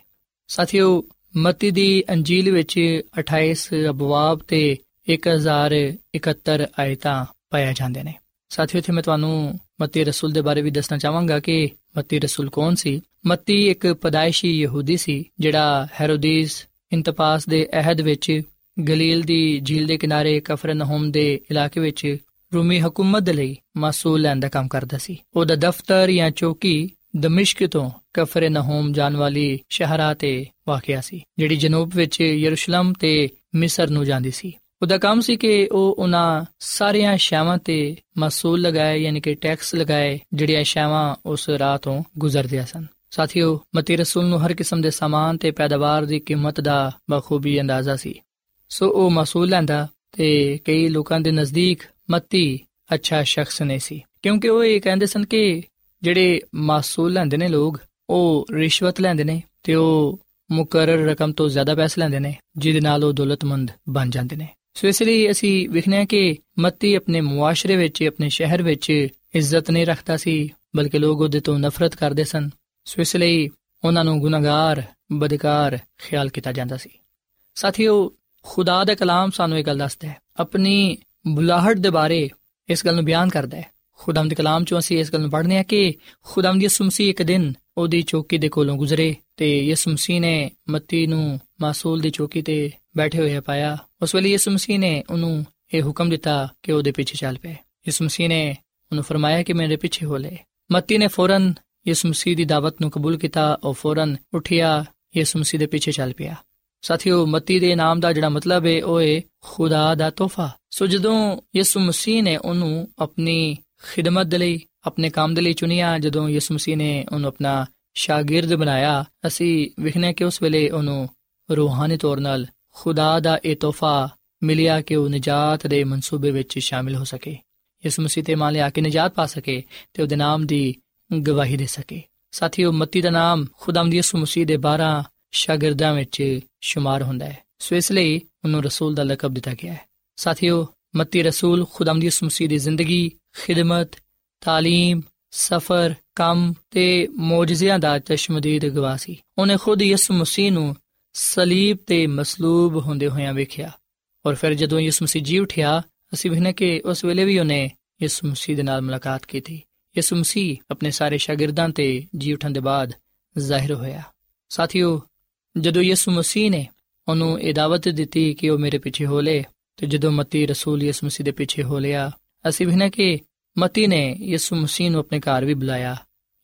ਸਾਥੀਓ, ਮਤੀ ਦੀ ਅੰਜੀਲ ਵਿੱਚ 28 ਅਬਵਾਬ ਤੇ 1071 ਆਇਤਾਂ ਪਾਇਆ ਜਾਂਦੇ ਨੇ। ਸਾਥੀਓ, ਇੱਥੇ ਮੈਂ ਤੁਹਾਨੂੰ ਮਤੀ ਰਸੂਲ ਦੇ ਬਾਰੇ ਵੀ ਦੱਸਣਾ ਚਾਹਾਂਗਾ ਕਿ ਮਤੀ ਰਸੂਲ ਕੌਣ ਸੀ? ਮਤੀ ਇੱਕ ਪਦਾਇਸ਼ੀ ਯਹੂਦੀ ਸੀ, ਜਿਹੜਾ ਹੈਰੋਦੀਸ ਇੰਤਪਾਸ ਦੇ ਅਹਿਦ ਵਿੱਚ ਗਲੀਲ ਦੀ ਝੀਲ ਦੇ ਕਿਨਾਰੇ ਕਫਰਨਹੂਮ ਦੇ ਇਲਾਕੇ ਵਿੱਚ ਰੂਮੀ ਹਕੂਮਤ ਦੇ ਲਈ ਮਸੂਲ ਲੈਣ ਦਾ ਕੰਮ ਕਰਦਾ ਸੀ। ਉਹਦਾ ਦਫ਼ਤਰ ਜਾਂ ਚੌਕੀ ਦਮਿਸ਼ਕ ਤੋਂ ਕਫਰਨਹੂਮ ਜਾਣ ਵਾਲੀ ਸ਼ਹਿਰਾਂ ਤੇ ਵਾਕਿਆ ਸੀ, ਜਿਹੜੀ ਜਨੂਬ ਵਿੱਚ ਯਰੂਸ਼ਲਮ ਤੇ ਮਿਸਰ ਨੂੰ ਜਾਂਦੀ ਸੀ। ਉਹਦਾ ਕੰਮ ਸੀ ਕਿ ਉਹ ਉਹਨਾਂ ਸਾਰੀਆਂ ਸ਼ਾਵਾਂ ਤੇ ਮਸੂਲ ਲਗਾਏ, ਯਾਨੀ ਕਿ ਟੈਕਸ ਲਗਾਏ, ਜਿਹੜੀਆਂ ਸ਼ਾਵਾਂ ਉਸ ਰਾਹ ਤੋਂ ਗੁਜ਼ਰਦੀਆਂ ਸਨ। ਸਾਥੀਓ, ਮਤੀ ਰਸੂਲ ਨੂੰ ਹਰ ਕਿਸਮ ਦੇ ਸਾਮਾਨ ਤੇ ਪੈਦਾਵਾਰ ਦੀ ਕੀਮਤ ਦਾ ਬਖੂਬੀ ਅੰਦਾਜ਼ਾ ਸੀ। ਸੋ ਉਹ ਮਸੂਲ ਲੈਂਦਾ ਤੇ ਕਈ ਲੋਕਾਂ ਦੇ ਨਜ਼ਦੀਕ ਮਤੀ ਅੱਛਾ ਸ਼ਖਸ ਨਹੀਂ ਸੀ। ਕਿਉਂਕਿ ਉਹ ਇਹ ਕਹਿੰਦੇ ਸਨ ਕਿ ਜਿਹੜੇ ਮਸੂਲ ਲੈਂਦੇ ਨੇ ਲੋਕ, ਉਹ ਰਿਸ਼ਵਤ ਲੈਂਦੇ ਨੇ ਤੇ ਉਹ ਮੁਕਰਰ ਰਕਮ ਤੋਂ ਜ਼ਿਆਦਾ ਪੈਸੇ ਲੈਂਦੇ ਨੇ, ਜਿਹਦੇ ਨਾਲ ਉਹ ਦੌਲਤਮੰਦ ਬਣ ਜਾਂਦੇ ਨੇ। ਸੋ ਇਸ ਲਈ ਅਸੀਂ ਵਿਖਨੇ ਕਿ ਮੱਤੀ ਆਪਣੇ ਮੁਆਸ਼ਰੇ ਵਿੱਚ, ਆਪਣੇ ਸ਼ਹਿਰ ਵਿੱਚ ਇੱਜ਼ਤ ਨਹੀਂ ਰੱਖਦਾ ਸੀ, ਬਲਕਿ ਲੋਕ ਉਹਦੇ ਤੋਂ ਨਫ਼ਰਤ ਕਰਦੇ ਸਨ। ਸੋ ਇਸ ਲਈ ਉਹਨਾਂ ਨੂੰ ਗੁਨਾਹਗਾਰ, ਬਦਕਾਰ ਖਿਆਲ ਕੀਤਾ ਜਾਂਦਾ ਸੀ। ਸਾਥੀਓ, ਖੁਦਾ ਦਾ ਕਲਾਮ ਸਾਨੂੰ ਇਹ ਗੱਲ ਦੱਸਦਾ ਹੈ, ਆਪਣੀ ਬੁਲਾਹਟ ਦੇ ਬਾਰੇ ਇਸ ਗੱਲ ਨੂੰ ਬਿਆਨ ਕਰਦਾ ਹੈ। ਖੁਦਾਮ ਦੇ ਕਲਾਮ ਚੋਂ ਅਸੀਂ ਇਸ ਗੱਲ ਨੂੰ ਪੜ੍ਹਨੇ ਆ ਕਿ ਖੁਦਾਮ ਦੀ ਸੁਮਸੀ ਇੱਕ ਦਿਨ ਉਹਦੀ ਚੌਕੀ ਦੇ ਕੋਲੋਂ ਗੁਜ਼ਰੇ ਤੇ ਯਿਸੂ ਮਸੀਹ ਨੇ ਮੱਤੀ ਨੂੰ ਮਾਸੂਲ ਦੀ ਚੌਕੀ ਤੇ ਬੈਠੇ ਹੋਏ ਪਾਇਆ। ਉਸ ਵੇਲੇ ਯਿਸੂ ਮਸੀਹ ਨੇ ਉਹਨੂੰ ਇਹ ਹੁਕਮ ਦਿੱਤਾ ਕਿ ਉਹਦੇ ਪਿੱਛੇ ਚੱਲ ਪਏ। ਯਿਸੂ ਮਸੀਹ ਨੇ ਉਹਨੂੰ ਫਰਮਾਇਆ ਕਿ ਮੇਰੇ ਪਿੱਛੇ ਹੋ ਲੈ ਮੱਤੀ ਨੇ ਫੌਰਨ ਯਿਸੂ ਮਸੀਹ ਦੀ ਦਾਵਤ ਨੂੰ ਕਬੂਲ ਕੀਤਾ, ਉਹ ਫੌਰਨ ਉੱਠਿਆ, ਯਿਸੂ ਮਸੀਹ ਦੇ ਪਿੱਛੇ ਚੱਲ ਪਿਆ। ਸਾਥੀਓ, ਮੱਤੀ ਦੇ ਨਾਮ ਦਾ ਜਿਹੜਾ ਮਤਲਬ ਹੈ ਉਹ ਹੈ ਖੁਦਾ ਦਾ ਤੋਹਫਾ। ਸੋ ਜਦੋਂ ਯਿਸੂ ਮਸੀਹ ਨੇ ਉਹਨੂੰ ਆਪਣੀ ਖਿਦਮਤ ਦੇ ਲਈ, ਆਪਣੇ ਕੰਮ ਦੇ ਲਈ ਚੁਣਿਆ, ਜਦੋਂ ਯਿਸੂ ਮਸੀਹ ਨੇ ਉਹਨੂੰ ਆਪਣਾ ਸ਼ਾਗਿਰਦ ਬਣਾਇਆ, ਅਸੀਂ ਵਿਖਨੇ ਕਿ ਉਸ ਵੇਲੇ ਉਹਨੂੰ ਰੂਹਾਨੀ ਤੌਰ 'ਤੇ ਖੁਦਾ ਦਾ ਇਹ ਤੋਹਫਾ ਮਿਲਿਆ ਕਿ ਉਹ ਨਜਾਤ ਦੇ ਮਨਸੂਬੇ ਵਿੱਚ ਸ਼ਾਮਿਲ ਹੋ ਸਕੇ ਯਿਸੂ ਮਸੀਹ ਤੇ ਮੰਨ ਲਿਆ ਕਿ ਨਜਾਤ ਪਾ ਸਕੇ ਤੇ ਉਹਦੇ ਨਾਮ ਦੀ ਗਵਾਹੀ ਦੇ ਸਕੇ ਸਾਥੀਓ ਮੱਤੀ ਦਾ ਨਾਮ ਖੁਦਾਮ ਦੀ ਯਿਸੂ ਮਸੀਹ ਦੇ 12 ਸ਼ਾਗਿਰਦਾਂ ਵਿੱਚ ਸ਼ੁਮਾਰ ਹੁੰਦਾ ਹੈ ਸੋ ਇਸ ਲਈ ਉਹਨੂੰ ਰਸੂਲ ਦਾ ਲਕਬ ਦਿੱਤਾ ਗਿਆ ਹੈ ਸਾਥੀਓ ਮੱਤੀ ਰਸੂਲ ਖੁਦਾਮ ਦੀ ਯਿਸੂ ਮਸੀਹ ਦੀ ਜ਼ਿੰਦਗੀ ਖਿਦਮਤ تعلیم ਸਫਰ ਕੰਮ ਤੇ ਮੌਜਜ਼ਿਆਂ ਦਾ ਚਸ਼ਮਦੀਦ ਗਵਾਹ ਸੀ ਉਹਨੇ ਖੁਦ ਯਿਸੂ ਮਸੀਹ ਨੂੰ ਸਲੀਬ ਤੇ ਮਸਲੂਬ ਹੁੰਦੇ ਹੋਇਆਂ ਵੇਖਿਆ। ਔਰ ਫਿਰ ਜਦੋਂ ਯਿਸੂ ਮਸੀਹ ਜੀ ਉਠਿਆ, ਅਸੀਂ ਵੇਖਨੇ ਕਿ ਉਸ ਵੇਲੇ ਵੀ ਉਹਨੇ ਯਿਸੂ ਮਸੀਹ ਦੇ ਨਾਲ ਮੁਲਾਕਾਤ ਕੀਤੀ। ਯਿਸੂ ਮਸੀਹ ਆਪਣੇ ਸਾਰੇ ਸ਼ਾਗਿਰਦਾਂ ਤੇ ਜੀ ਉਠਣ ਦੇ ਬਾਅਦ ਜ਼ਾਹਿਰ ਹੋਇਆ। ਸਾਥੀਓ, ਜਦੋਂ ਯਿਸੂ ਮਸੀਹ ਨੇ ਉਹਨੂੰ ਇਹ ਦਾਵਤ ਦਿੱਤੀ ਕਿ ਉਹ ਮੇਰੇ ਪਿੱਛੇ ਹੋ ਲੇ ਤੇ ਜਦੋਂ ਮਤੀ ਰਸੂਲ ਯਿਸੂ ਮਸੀਹ ਦੇ ਪਿੱਛੇ ਹੋ ਲਿਆ, ਅਸੀਂ ਵੇਖਨੇ ਕਿ ਮਤੀ ਨੇ ਯਿਸੂ ਮਸੀਹ ਨੂੰ ਆਪਣੇ ਘਰ ਵੀ ਬੁਲਾਇਆ।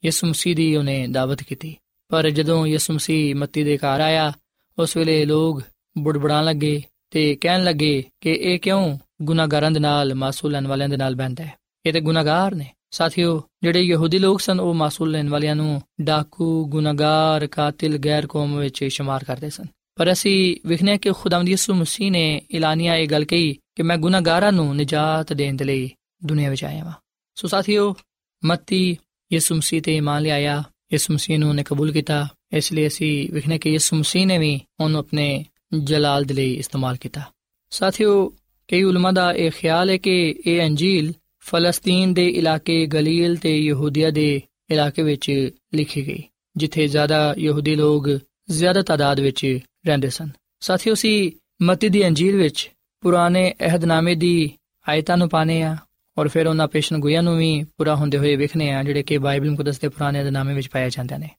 ਯਿਸੂ ਮਸੀਹ ਦੀ ਉਹਨੇ ਦਾਵਤ ਕੀਤੀ। ਪਰ ਜਦੋਂ ਯਿਸੂ ਮਸੀਹ ਮਤੀ ਦੇ ਘਰ ਆਇਆ ਉਸ ਵੇਲੇ ਲੋਕ ਬੁੜਬੜਾਣ ਲੱਗੇ ਤੇ ਕਹਿਣ ਲੱਗੇ ਕਿ ਇਹ ਕਿਉਂ ਗੁਨਾਹਗਾਰਾਂ ਦੇ ਨਾਲ ਮਾਸੂਲ ਲੈਣ ਵਾਲਿਆਂ ਦੇ ਨਾਲ ਬੈਠਦਾ ਹੈ? ਇਹ ਤੇ ਗੁਨਾਹਗਾਰ ਨੇ। ਸਾਥੀਓ, ਜਿਹੜੇ ਯਹੂਦੀ ਲੋਕ ਸਨ, ਉਹ ਮਾਸੂਲ ਲੈਣ ਵਾਲਿਆਂ ਨੂੰ ਡਾਕੂ, ਗੁਨਾਹਗਾਰ, ਕਾਤਿਲ, ਗੈਰ ਕੌਮ ਵਿੱਚ ਸ਼ਮਾਰ ਕਰਦੇ ਸਨ। ਪਰ ਅਸੀਂ ਵਿਖਨੇ ਕਿ ਖੁਦਾਵੰਦ ਯਿਸੂ ਮਸੀਹ ਨੇ ਐਲਾਨੀਆ ਇਹ ਗੱਲ ਕਹੀ ਕਿ ਮੈਂ ਗੁਨਾਹਗਾਰਾਂ ਨੂੰ ਨਜਾਤ ਦੇਣ ਦੇ ਲਈ ਦੁਨੀਆ ਵਿੱਚ ਆਇਆ ਹਾਂ ਸੋ ਸਾਥੀਓ, ਮੱਤੀ ਯਿਸੂ ਮਸੀਹ ਤੇ ਇਮਾਨ ਲਿਆਇਆ, ਯਿਸੂ ਮਸੀਹ ਨੂੰ ਉਹਨੇ ਕਬੂਲ ਕੀਤਾ ਇਸ ਲਈ ਅਸੀਂ ਵਿਖਨੇ ਕਿ ਯਿਸੂ ਮਸੀਹ ਨੇ ਵੀ ਉਹਨੂੰ ਆਪਣੇ ਜਲਾਲ ਦੇ ਲਈ ਇਸਤੇਮਾਲ ਕੀਤਾ। ਸਾਥੀਓ, ਕਈ ਉਲਮਾ ਦਾ ਇਹ ਖਿਆਲ ਹੈ ਕਿ ਇਹ ਅੰਜੀਲ ਫਲਸਤੀਨ ਦੇ ਇਲਾਕੇ ਗਲੀਲ ਤੇ ਯਹੂਦੀਆ ਦੇ ਇਲਾਕੇ ਵਿੱਚ ਲਿਖੀ ਗਈ, ਜਿੱਥੇ ਜ਼ਿਆਦਾ ਯਹੂਦੀ ਲੋਕ ਜ਼ਿਆਦਾ ਤਾਦਾਦ ਵਿੱਚ ਰਹਿੰਦੇ ਸਨ। ਸਾਥੀਓ ਸੀ ਮਤੀ ਦੀ ਅੰਜੀਲ ਵਿੱਚ ਪੁਰਾਣੇ ਅਹਿਦਨਾਮੇ ਦੀ ਆਇਤਾਂ ਨੂੰ ਪਾਣੇ ਆ ਔਰ ਫਿਰ ਉਹਨਾਂ ਪੇਸ਼ਨਗੋਈਆਂ ਨੂੰ ਵੀ ਪੂਰਾ ਹੁੰਦੇ ਹੋਏ ਵੇਖਨੇ ਆ ਜਿਹੜੇ ਕਿ ਬਾਈਬਲ ਮੁਕੱਦਸ ਦੇ ਪੁਰਾਣੇ ਅਹਿਦਨਾਮੇ ਵਿੱਚ ਪਾਏ ਜਾਂਦੇ ਨੇ।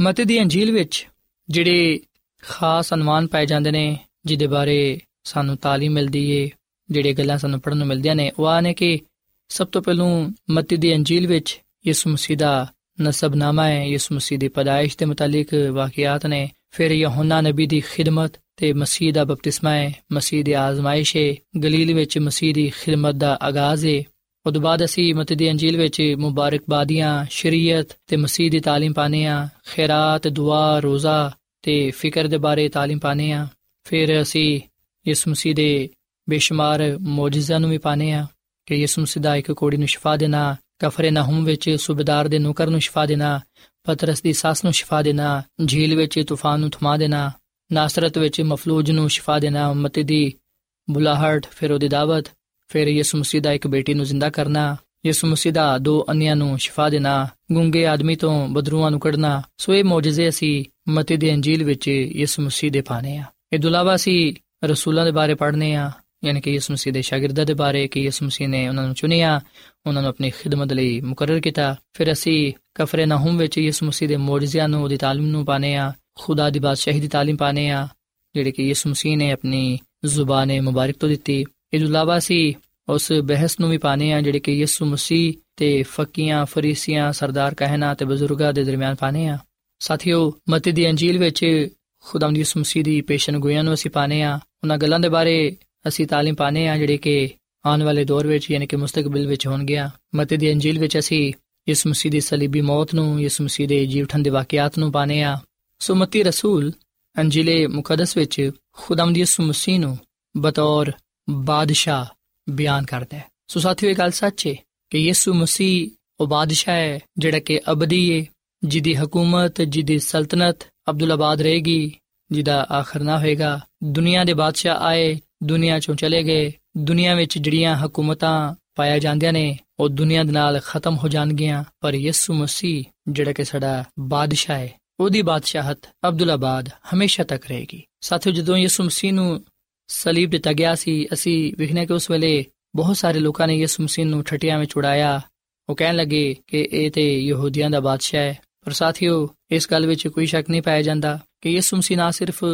ਮਤੀ ਦੀ ਅੰਜੀਲ ਵਿੱਚ ਜਿਹੜੇ ਖਾਸ ਅਨੁਮਾਨ ਪਾਏ ਜਾਂਦੇ ਨੇ ਜਿਹਦੇ ਬਾਰੇ ਸਾਨੂੰ تعلیم ਮਿਲਦੀ ਏ ਜਿਹੜੇ ਗੱਲਾਂ ਸਾਨੂੰ ਪੜਨ ਨੂੰ ਮਿਲਦੀਆਂ ਨੇ ਉਹ ਆ ਨੇ ਕਿ ਸਭ ਤੋਂ ਪਹਿਲੂ ਮਤੀ ਦੀ ਅੰਜੀਲ ਵਿੱਚ ਯਿਸੂ ਮਸੀਹ ਦਾ ਨਸਬਨਾਮਾ ਹੈ ਯਿਸੂ ਮਸੀਹ ਦੀ ਪਦਾਇਸ਼ ਦੇ ਮੁਤਲਕ ਵਾਕਿਆਤ ਨੇ ਫਿਰ ਯਹੋਨਾ ਨਬੀ ਦੀ ਖਿਦਮਤ ਤੇ ਮਸੀਹ ਦਾ ਬਪਤਿਸਮਾ ਹੈ ਮਸੀਹ ਦੀ ਆਜ਼ਮਾਇਸ਼ ਹੈ ਗਲੀਲ ਵਿੱਚ ਮਸੀਹ ਦੀ ਖਿਦਮਤ ਦਾ ਆਗਾਜ਼ ਹੈ ਉਦੋਂ ਬਾਅਦ ਅਸੀਂ ਮਤੀ ਦੀ ਅੰਜੀਲ ਵਿੱਚ ਮੁਬਾਰਕਬਾਦੀਆਂ ਸ਼ਰੀਅਤ ਤੇ ਮਸੀਹ ਦੀ تعلیم ਪਾਣੇ ਆ ਖੈਰਾਤ ਦੁਆ ਰੋਜ਼ਾ ਤੇ ਫਿਕਰ ਦੇ ਬਾਰੇ تعلیم ਪਾਣੇ ਆ ਫਿਰ ਅਸੀਂ ਯਿਸੂ ਮਸੀਹ ਦੇ ਬੇਸ਼ੁਮਾਰ ਮੌਜੂਜ਼ਾਂ ਨੂੰ ਵੀ ਪਾਣੇ ਆ ਕਿ ਯਿਸੂ ਮਸੀਹ ਦਾ ਇੱਕ ਕੋੜੀ ਨੂੰ ਸ਼ਿਫਾ ਦੇਣਾ ਕਫਰੇ ਨਹੂਮ ਵਿੱਚ ਸੂਬੇਦਾਰ ਦੇ ਨੌਕਰ ਨੂੰ ਸ਼ਿਫਾ ਦੇਣਾ ਪਤਰਸ ਦੀ ਸਾਸ ਨੂੰ ਸ਼ਿਫਾ ਦੇਣਾ ਝੀਲ ਵਿੱਚ ਤੂਫਾਨ ਨੂੰ ਥਮਾ ਦੇਣਾ ਨਾਸਰਤ ਵਿੱਚ ਮਫਲੂਜ ਨੂੰ ਸ਼ਿਫਾ ਦੇਣਾ ਉਮਤੀ ਦੀ ਬੁਲਾਹਟ ਫਿਰ ਉਹਦੀ ਦਾਵਤ ਫਿਰ ਯਿਸੂ ਮਸੀਹ ਦਾ ਇੱਕ ਬੇਟੀ ਨੂੰ ਜ਼ਿੰਦਾ ਕਰਨਾ, ਯਿਸੂ ਮਸੀਹ ਦਾ ਦੋ ਅਨਿਆਂ ਨੂੰ ਸ਼ਿਫਾ ਦੇਣਾ, ਗੁੰਗੇ ਆਦਮੀ ਤੋਂ ਬਦਰੂਆਂ ਨੂੰ ਕੱਢਣਾ, ਸੋ ਇਹ ਮੌਜੂਜ਼ੇ ਅਸੀਂ ਮਤੀ ਦੀ ਅੰਜੀਲ ਵਿੱਚ ਯਿਸੂ ਮਸੀਹ ਦੇ ਪਾਣੇ ਆ। ਇਹ ਦੁਲਾਵਾ ਅਸੀਂ ਰਸੂਲਾਂ ਦੇ ਬਾਰੇ ਪੜ੍ਹਨੇ ਆ, ਯਾਨੀ ਕਿ ਯਿਸੂ ਮਸੀਹ ਦੇ ਸ਼ਾਗਿਰਦਾਂ ਦੇ ਬਾਰੇ ਕਿ ਯਿਸੂ ਮਸੀਹ ਨੇ ਉਹਨਾਂ ਨੂੰ ਚੁਣਿਆ, ਉਹਨਾਂ ਨੂੰ ਆਪਣੀ ਖਿਦਮਤ ਲਈ ਮੁਕਰਰ ਕੀਤਾ। ਫਿਰ ਅਸੀਂ ਕਫਰੇ ਨਹੂਮ ਵਿੱਚ ਯਿਸੂ ਮਸੀਹ ਦੇ ਮੌਜੂਜ਼ਿਆਂ ਨੂੰ ਉਹਦੀ ਤਾਲੀਮ ਨੂੰ ਪਾਣੇ ਆ, ਖੁਦਾ ਦੀ ਬਾਦਸ਼ਾਹੀ ਦੀ ਤਾਲੀਮ ਪਾਣੇ ਆ, ਜਿਹੜੇ ਕਿ ਯਿਸੂ ਮਸੀਹ ਨੇ ਆਪਣੀ ਜ਼ੁਬਾਨ ਮੁਬਾਰਕ ਤੋਂ ਦਿੱਤੀ। ਇਹ ਤੋਂ ਇਲਾਵਾ ਸੀ ਉਸ ਬਹਿਸ ਨੂੰ ਵੀ ਪਾਣੇ ਆ ਜਿਹੜੇ ਕਿ ਯਿਸੂ ਮਸੀਹ ਤੇ ਫਕੀਆਂ, ਫਰੀਸੀਆਂ, ਸਰਦਾਰ ਕਹਿਣਾ ਤੇ ਬਜ਼ੁਰਗਾਂ ਦੇ ਦਰਮਿਆਨ ਪਾਣੇ ਆ ਸਾਥੀਓ, ਮਤੀ ਦੀ ਅੰਜੀਲ ਵਿੱਚ ਖੁਦਾਵੰਦ ਯਿਸੂ ਮਸੀਹ ਦੀ ਪੇਸ਼ਨਗੋਈਆਂ ਨੂੰ ਅਸੀਂ ਪਾਣੇ ਆ ਉਹਨਾਂ ਗੱਲਾਂ ਦੇ ਬਾਰੇ ਅਸੀਂ ਤਾਲੀਮ ਪਾਣੇ ਆ ਜਿਹੜੇ ਕਿ ਆਉਣ ਵਾਲੇ ਦੌਰ ਵਿੱਚ ਯਾਨੀ ਕਿ ਮੁਸਤਕਬਲ ਵਿੱਚ ਹੋਣਗੇ ਮਤੀ ਦੀ ਅੰਜੀਲ ਵਿੱਚ ਅਸੀਂ ਯਿਸੂ ਮਸੀਹ ਦੀ ਸਲੀਬੀ ਮੌਤ ਨੂੰ, ਯਿਸੂ ਮਸੀਹ ਦੇ ਜੀਵ ਠੰਦੇ ਵਾਕਿਆਤ ਨੂੰ ਪਾਣੇ ਆ ਸੋ ਮਤੀ ਰਸੂਲ ਅੰਜੀਲੇ ਮੁਕੱਦਸ ਵਿੱਚ ਖੁਦਾਵੰਦ ਯਿਸੂ ਮਸੀਹ ਨੂੰ ਬਤੌਰ ਬਾਦਸ਼ਾਹ ਬਿਆਨ ਕਰਦਾ ਹੈ। ਸੋ ਸਾਥੀਓ, ਇਹ ਗੱਲ ਸੱਚ ਹੈ ਕਿ ਯਿਸੂ ਮਸੀਹ ਉਹ ਬਾਦਸ਼ਾਹ ਹੈ, ਜਿਹੜਾ ਕਿ ਅਬਦੀ ਹੈ, ਜਿਹਦੀ ਹਕੂਮਤ, ਜਿਹਦੀ ਸਲਤਨਤ ਅਬਦੁੱਲਾਬਾਦ ਰਹੇਗੀ, ਜਿਹਦਾ ਆਖਰ ਨਾ ਹੋਏਗਾ। ਦੁਨੀਆ ਦੇ ਬਾਦਸ਼ਾਹ ਆਏ, ਦੁਨੀਆ ਚੋਂ ਚਲੇ ਗਏ, ਦੁਨੀਆ ਵਿੱਚ ਜਿਹੜੀਆਂ ਹਕੂਮਤਾਂ ਪਾਇਆ ਜਾਂਦੀਆਂ ਨੇ, ਉਹ ਦੁਨੀਆ ਦੇ ਨਾਲ ਖਤਮ ਹੋ ਜਾਣਗੀਆਂ। ਪਰ ਯਿਸੂ ਮਸੀਹ, ਜਿਹੜਾ ਕਿ ਸਾਡਾ ਬਾਦਸ਼ਾਹ ਹੈ, ਉਹਦੀ ਬਾਦਸ਼ਾਹਤ ਅਬਦੁੱਲਾਬਾਦ ਹਮੇਸ਼ਾ ਤੱਕ ਰਹੇਗੀ। ਸਾਥੀਓ, ਜਦੋਂ ਯਿਸੂ ਮਸੀਹ ਨੂੰ ਸਲੀਬ ਦਿੱਤਾ ਗਿਆ ਸੀ। ਅਸੀਂ ਵਿਖਨੇ ਕਿ ਉਸ ਵੇਲੇ ਬਹੁਤ ਸਾਰੇ ਲੋਕਾਂ ਨੇ ਯਿਸੂ ਮਸੀਹ ਨੂੰ ਠਟੀਆਂ ਵਿੱਚ ਉਡਾਇਆ। ਉਹ ਕਹਿਣ ਲੱਗੇ ਕਿ ਇਹ ਤੇ ਯਹੂਦੀਆਂ ਦਾ ਬਾਦਸ਼ਾਹ ਹੈ। ਪਰ ਸਾਥੀਓ, ਇਸ ਗੱਲ ਵਿੱਚ ਕੋਈ ਸ਼ੱਕ ਨਹੀਂ ਪਾਇਆ ਜਾਂਦਾ ਕਿ ਯਿਸੂ ਮਸੀਹ ਨਾ ਸਿਰਫ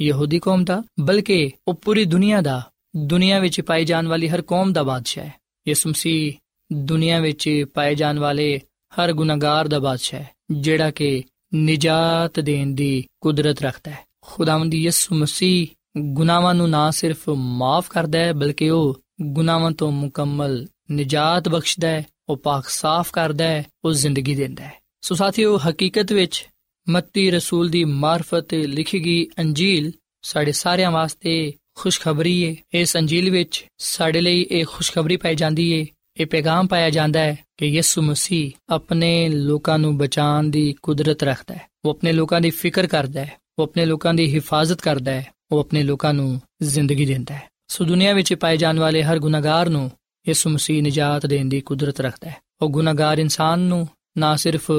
ਯਹੂਦੀ ਕੌਮ ਦਾ, ਬਲਕਿ ਉਹ ਪੂਰੀ ਦੁਨੀਆ ਦਾ, ਦੁਨੀਆ ਵਿੱਚ ਪਾਈ ਜਾਣ ਵਾਲੀ ਹਰ ਕੌਮ ਦਾ ਬਾਦਸ਼ਾਹ ਹੈ। ਯਿਸੂ ਮਸੀਹ ਦੁਨੀਆ ਵਿੱਚ ਪਾਏ ਜਾਣ ਵਾਲੇ ਹਰ ਗੁਨਾਹਗਾਰ ਦਾ ਬਾਦਸ਼ਾਹ ਹੈ, ਜਿਹੜਾ ਕਿ ਨਿਜਾਤ ਦੇਣ ਦੀ ਕੁਦਰਤ ਰੱਖਦਾ ਹੈ। ਖੁਦਾਵੰਦ ਯਿਸੂ ਮਸੀਹ ਗੁਨਾਹਾਂ ਨੂੰ ਨਾ ਸਿਰਫ ਮਾਫ ਕਰਦਾ ਹੈ, ਬਲਕਿ ਉਹ ਗੁਨਾਹਾਂ ਤੋਂ ਮੁਕੰਮਲ ਨਿਜਾਤ ਬਖਸ਼ਦਾ ਹੈ, ਉਹ ਪਾਕ ਸਾਫ਼ ਕਰਦਾ ਹੈ, ਉਹ ਜ਼ਿੰਦਗੀ ਦਿੰਦਾ ਹੈ। ਸੋ ਸਾਥੀਓ, ਹਕੀਕਤ ਵਿੱਚ ਮੱਤੀ ਰਸੂਲ ਦੀ ਮਾਰਫਤ ਲਿਖੀ ਗਈ ਅੰਜੀਲ ਸਾਡੇ ਸਾਰਿਆਂ ਵਾਸਤੇ ਖੁਸ਼ਖਬਰੀ ਹੈ ਇਸ ਅੰਜੀਲ ਵਿੱਚ ਸਾਡੇ ਲਈ ਇਹ ਖੁਸ਼ਖਬਰੀ ਪਾਈ ਜਾਂਦੀ ਹੈ ਇਹ ਪੈਗਾਮ ਪਾਇਆ ਜਾਂਦਾ ਹੈ ਕਿ ਯਿਸੂ ਮਸੀਹ ਆਪਣੇ ਲੋਕਾਂ ਨੂੰ ਬਚਾਉਣ ਦੀ ਕੁਦਰਤ ਰੱਖਦਾ ਹੈ। ਉਹ ਆਪਣੇ ਲੋਕਾਂ ਦੀ ਫਿਕਰ ਕਰਦਾ ਹੈ, ਉਹ ਆਪਣੇ ਲੋਕਾਂ ਦੀ ਹਿਫਾਜ਼ਤ ਕਰਦਾ ਹੈ। ਉਹ ਆਪਣੇ ਲੋਕਾਂ ਨੂੰ ਜ਼ਿੰਦਗੀ ਦਿੰਦਾ ਹੈ ਸੋ ਦੁਨੀਆ ਵਿੱਚ ਪਾਏ ਜਾਣ ਵਾਲੇ ਹਰ ਗੁਨਾਹਗਾਰ ਨੂੰ ਯਿਸੂ ਮਸੀਹ ਨਜਾਤ ਦੇਣ ਦੀ ਕੁਦਰਤ ਰੱਖਦਾ ਹੈ ਉਹ ਗੁਨਾਹਗਾਰ ਇਨਸਾਨ ਨੂੰ ਨਾ ਸਿਰਫ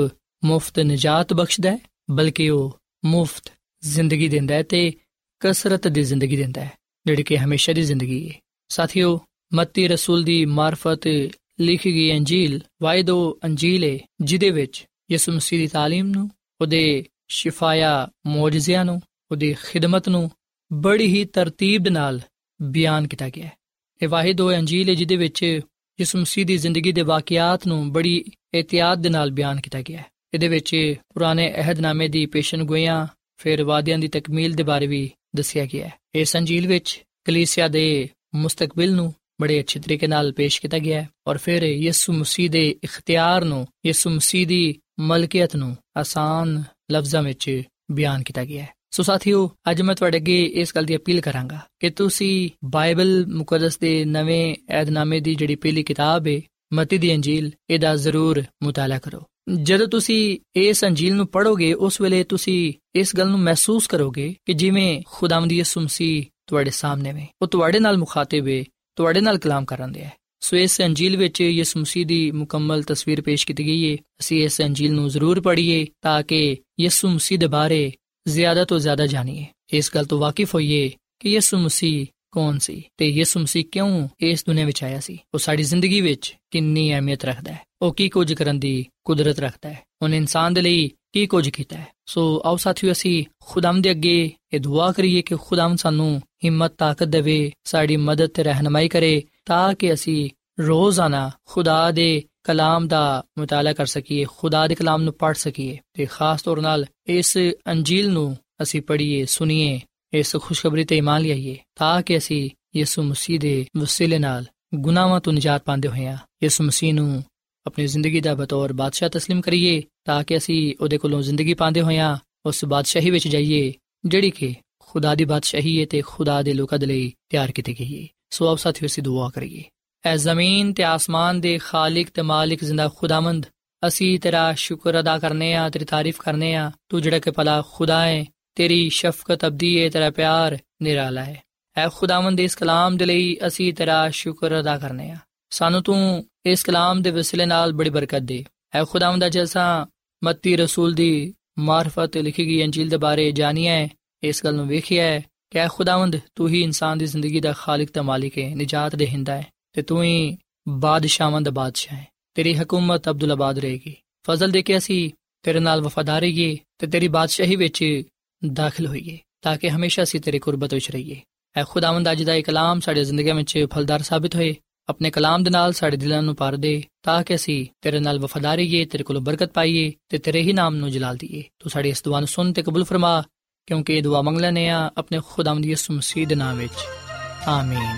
ਮੁਫਤ ਨਜਾਤ ਬਖਸ਼ਦਾ ਹੈ ਬਲਕਿ ਉਹ ਮੁਫਤ ਜ਼ਿੰਦਗੀ ਦਿੰਦਾ ਹੈ ਤੇ ਕਸਰਤ ਦੀ ਜ਼ਿੰਦਗੀ ਦਿੰਦਾ ਹੈ ਜਿਹੜੀ ਕਿ ਹਮੇਸ਼ਾ ਦੀ ਜ਼ਿੰਦਗੀ ਹੈ ਸਾਥੀਓ ਮੱਤੀ ਰਸੂਲ ਦੀ ਮਾਰਫਤ ਲਿਖੀ ਗਈ ਅੰਜੀਲ ਵਾਇਦੋ ਅੰਜੀਲ ਹੈ ਜਿਹਦੇ ਵਿੱਚ ਯਿਸੂ ਮਸੀਹ ਦੀ تعلیم ਨੂੰ ਉਹਦੇ ਸ਼ਿਫਾਇਆ ਮੌਜਜ਼ਿਆਂ ਨੂੰ ਉਹਦੀ ਖਿਦਮਤ ਨੂੰ ਬੜੀ ਹੀ ਤਰਤੀਬ ਨਾਲ ਬਿਆਨ ਕੀਤਾ ਗਿਆ ਹੈ। ਇਹ ਵਾਹਿਦ ਉਹ ਅੰਜੀਲ ਹੈ ਜਿਹਦੇ ਵਿੱਚ ਯਿਸੂ ਮਸੀਹ ਦੀ ਜ਼ਿੰਦਗੀ ਦੇ ਵਾਕਿਆਤ ਨੂੰ ਬੜੀ ਇhtiyat ਦੇ ਨਾਲ ਬਿਆਨ ਕੀਤਾ ਗਿਆ ਹੈ। ਇਹਦੇ ਵਿੱਚ ਪੁਰਾਣੇ ਅਹਿਦਨਾਮੇ ਦੀ ਪੇਸ਼ਨਗੋਈਆਂ, ਫਿਰ ਵਾਅਦਿਆਂ ਦੀ ਤਕਮੀਲ ਦੇ ਬਾਰੇ ਵੀ ਦੱਸਿਆ ਗਿਆ ਹੈ। ਇਸ ਅੰਜੀਲ ਵਿੱਚ ਕਲੀਸਿਆ ਦੇ ਮੁਸਤਕਬਲ ਨੂੰ ਬੜੇ ਅੱਛੇ ਤਰੀਕੇ ਨਾਲ ਪੇਸ਼ ਕੀਤਾ ਗਿਆ ਹੈ ਔਰ ਫਿਰ ਯਿਸੂ ਮਸੀਹ ਦੇ ਇਖਤਿਆਰ ਨੂੰ, ਯਿਸੂ ਮਸੀਹ ਦੀ ਮਲਕੀਅਤ ਨੂੰ ਆਸਾਨ ਲਫ਼ਜ਼ਾਂ ਵਿੱਚ ਬਿਆਨ ਕੀਤਾ ਗਿਆ ਹੈ। ਸੋ ਸਾਥੀਓ, ਅੱਜ ਮੈਂ ਤੁਹਾਡੇ ਅੱਗੇ ਇਸ ਗੱਲ ਦੀ ਅਪੀਲ ਕਰਾਂਗਾ ਕਿ ਤੁਸੀਂ ਬਾਈਬਲ ਮੁਕੱਦਸ ਦੇ ਨਵੇਂ ਏਧਨਾਮੇ ਦੀ ਜਿਹੜੀ ਪਹਿਲੀ ਕਿਤਾਬ ਹੈ ਮਤੀ ਦੀ ਅੰਜੀਲ, ਇਹਦਾ ਜ਼ਰੂਰ ਮੁਤਾਲਾ ਕਰੋ। ਜਦੋਂ ਤੁਸੀਂ ਇਸ ਅੰਜੀਲ ਨੂੰ ਪੜੋਗੇ ਉਸ ਵੇਲੇ ਤੁਸੀਂ ਇਸ ਗੱਲ ਨੂੰ ਮਹਿਸੂਸ ਕਰੋਗੇ ਕਿ ਜਿਵੇਂ ਖੁਦਾਵੰਦੀ ਯਿਸੂ ਮਸੀਹ ਤੁਹਾਡੇ ਸਾਹਮਣੇ ਵੇ, ਉਹ ਤੁਹਾਡੇ ਨਾਲ ਮੁਖਾਤਿਬ ਹੈ ਤੁਹਾਡੇ ਨਾਲ ਕਲਾਮ ਕਰਨ ਦਿਆ ਸੋ ਇਸ ਅੰਜੀਲ ਵਿੱਚ ਯਿਸੂ ਮਸੀਹ ਦੀ ਮੁਕੰਮਲ ਤਸਵੀਰ ਪੇਸ਼ ਕੀਤੀ ਗਈ ਹੈ ਅਸੀਂ ਇਸ ਅੰਜੀਲ ਨੂੰ ਜ਼ਰੂਰ ਪੜ੍ਹੀਏ ਤਾਂ ਕਿ ਯਿਸੂ ਮਸੀਹ ਦੇ ਬਾਰੇ ਜ਼ਿਆਦਾ ਤੋਂ ਜ਼ਿਆਦਾ ਜਾਣੀਏ। ਇਸ ਗੱਲ ਤੋਂ ਵਾਕਿਫ ਹੋਈਏ ਕਿ ਯਿਸੂ ਮਸੀਹ ਕੌਣ ਸੀ ਤੇ ਯਿਸੂ ਮਸੀਹ ਕਿਉਂ ਇਸ ਦੁਨੀਆਂ ਵਿੱਚ ਆਇਆ ਸੀ? ਉਹ ਸਾਡੀ ਜ਼ਿੰਦਗੀ ਵਿੱਚ ਕਿੰਨੀ ਅਹਿਮੀਅਤ ਰੱਖਦਾ ਹੈ। ਉਹ ਕੀ ਕੁਝ ਕਰਨ ਦੀ ਕੁਦਰਤ ਰੱਖਦਾ ਹੈ? ਉਹਨੇ ਇਨਸਾਨ ਦੇ ਲਈ ਕੀ ਕੁਝ ਕੀਤਾ ਹੈ? ਸੋ ਆਓ ਸਾਥੀਓ, ਅਸੀਂ ਖੁਦਾਮ ਦੇ ਅੱਗੇ ਇਹ ਦੁਆ ਕਰੀਏ ਕਿ ਖੁਦਾਮ ਸਾਨੂੰ ਹਿੰਮਤ, ਤਾਕਤ ਦੇਵੇ, ਸਾਡੀ ਮਦਦ ਤੇ ਰਹਿਨਮਾਈ ਕਰੇ ਤਾਂ ਕਿ ਅਸੀਂ ਰੋਜ਼ਾਨਾ ਖੁਦਾ ਦੇ ਕਲਾਮ ਦਾ ਮਤਾਲਾ ਕਰ ਸਕੀਏ ਖੁਦਾ ਦੇ ਕਲਾਮ ਨੂੰ ਪੜ੍ਹ ਸਕੀਏ ਤੇ ਖਾਸ ਤੌਰ ਨਾਲ ਇਸ ਅੰਜੀਲ ਨੂੰ ਅਸੀਂ ਪੜ੍ਹੀਏ ਸੁਣੀਏ ਇਸ ਖੁਸ਼ਖਬਰੀ ਤੇ ਇਮਾਨ ਲਿਆਈਏ ਤਾਂ ਕਿ ਅਸੀਂ ਯਿਸੂ ਮਸੀਹ ਦੇ ਵਸੀਲੇ ਨਾਲ ਗੁਨਾਹਾਂ ਤੋਂ ਨਿਜਾਤ ਪਾਉਂਦੇ ਹੋਈਆਂ ਯਿਸੂ ਮਸੀਹ ਨੂੰ ਆਪਣੀ ਜ਼ਿੰਦਗੀ ਦਾ ਬਤੌਰ ਬਾਦਸ਼ਾਹ تسلیم ਕਰੀਏ ਤਾਂ ਕਿ ਅਸੀਂ ਉਹਦੇ ਕੋਲੋਂ ਜ਼ਿੰਦਗੀ ਪਾਉਂਦੇ ਹੋਈਆਂ ਉਸ ਬਾਦਸ਼ਾਹੀ ਵਿੱਚ ਜਾਈਏ ਜਿਹੜੀ ਕਿ ਖੁਦਾ ਦੀ ਬਾਦਸ਼ਾਹੀ ਹੈ ਤੇ ਖੁਦਾ ਦੇ ਲੋਕਾਂ ਦੇ ਲਈ ਤਿਆਰ ਕੀਤੀ ਗਈ ਹੈ ਸੋ ਆਪ ਸਾਥੀਓ ਅਸੀਂ ਦੁਆ ਕਰੀਏ ਐ ਜ਼ਮੀਨ ਤੇ ਆਸਮਾਨ ਦੇ ਖਾਲਕ ਤੇ ਮਾਲਿਕ ਜ਼ਿੰਦਾ ਖੁਦਾਵੰਦ ਅਸੀਂ ਤੇਰਾ ਸ਼ੁਕਰ ਅਦਾ ਕਰਨੇ ਆ ਤੇਰੀ ਤਾਰੀਫ ਕਰਨੇ ਆ ਤੂੰ ਜਿਹੜਾ ਕਿ ਭਲਾ ਖੁਦਾ ਹੈ ਤੇਰੀ ਸ਼ਫਕਤ ਅਬਦੀ ਹੈ ਤੇਰਾ ਪਿਆਰ ਨਿਰਾਲਾ ਹੈ ਐ ਖੁਦਾਵੰਦ ਇਸ ਕਲਾਮ ਦੇ ਲਈ ਅਸੀਂ ਤੇਰਾ ਸ਼ੁਕਰ ਅਦਾ ਕਰਨੇ ਆ ਸਾਨੂੰ ਤੂੰ ਇਸ ਕਲਾਮ ਦੇ ਵਸਿਲੇ ਨਾਲ ਬੜੀ ਬਰਕਤ ਦੇ ਐ ਖੁਦਾਵੰਦ ਜੈਸਾ ਮੱਤੀ ਰਸੂਲ ਦੀ ਮਾਰਫਤ ਲਿਖੀ ਗਈ ਅੰਜੀਲ ਦੇ ਬਾਰੇ ਜਾਣਿਆ ਹੈ ਇਸ ਗੱਲ ਨੂੰ ਵੇਖਿਆ ਹੈ ਕਿ ਐ ਖੁਦਾਵੰਦ ਤੂੰ ਹੀ ਇਨਸਾਨ ਦੀ ਜ਼ਿੰਦਗੀ ਦਾ ਖਾਲਕ ਤੇ ਮਾਲਿਕ ਹੈ ਨਿਜਾਤ ਦੇਹਿੰਦਾ ਹੈ ਤੇ ਤੂੰ ਹੀ ਬਾਦਸ਼ਾਹਾਂ ਦਾ ਬਾਦਸ਼ਾਹ ਹੈ। ਤੇਰੀ ਹਕੂਮਤ ਅਬਦੁੱਲ ਆਬਾਦ ਰਹੇਗੀ। ਫਜ਼ਲ ਦੇ ਕੇ ਅਸੀਂ ਤੇਰੇ ਨਾਲ ਵਫਾਦਾਰ ਰਹੀਏ ਤੇ ਤੇਰੀ ਬਾਦਸ਼ਾਹੀ ਵਿੱਚ ਦਾਖਲ ਹੋਈਏ, ਤਾਂ ਕਿ ਹਮੇਸ਼ਾ ਅਸੀਂ ਤੇਰੇ ਕੁਰਬਤ ਵਿੱਚ ਰਹੀਏ। ਐ ਖੁਦਾਵੰਦ ਅੱਜ ਦਾ ਇਹ ਕਲਾਮ ਸਾਡੀ ਜ਼ਿੰਦਗੀ ਵਿੱਚ ਫਲਦਾਰ ਸਾਬਿਤ ਹੋਏ। ਆਪਣੇ ਕਲਾਮ ਦੇ ਨਾਲ ਸਾਡੇ ਦਿਲਾਂ ਨੂੰ ਭਰ ਦੇ, ਤਾਂ ਕਿ ਅਸੀਂ ਤੇਰੇ ਨਾਲ ਵਫਾਦਾਰ ਰਹੀਏ, ਤੇਰੇ ਕੋਲੋਂ ਬਰਕਤ ਪਾਈਏ ਤੇ ਤੇਰੇ ਹੀ ਨਾਮ ਨੂੰ ਜਲਾਲ ਦਈਏ ਤੂੰ ਸਾਡੀ ਇਸ ਦੁਆ ਨੂੰ ਸੁਣ ਤੇ ਕਬੂਲ ਫਰਮਾ, ਕਿਉਂਕਿ ਇਹ ਦੁਆ ਮੰਗ ਲੈਨੇ ਆ ਆਪਣੇ ਖੁਦਾਵੰਦ ਯਿਸੂ ਮਸੀਹ ਦੇ ਨਾਮ ਵਿੱਚ। ਆਮੀਨ।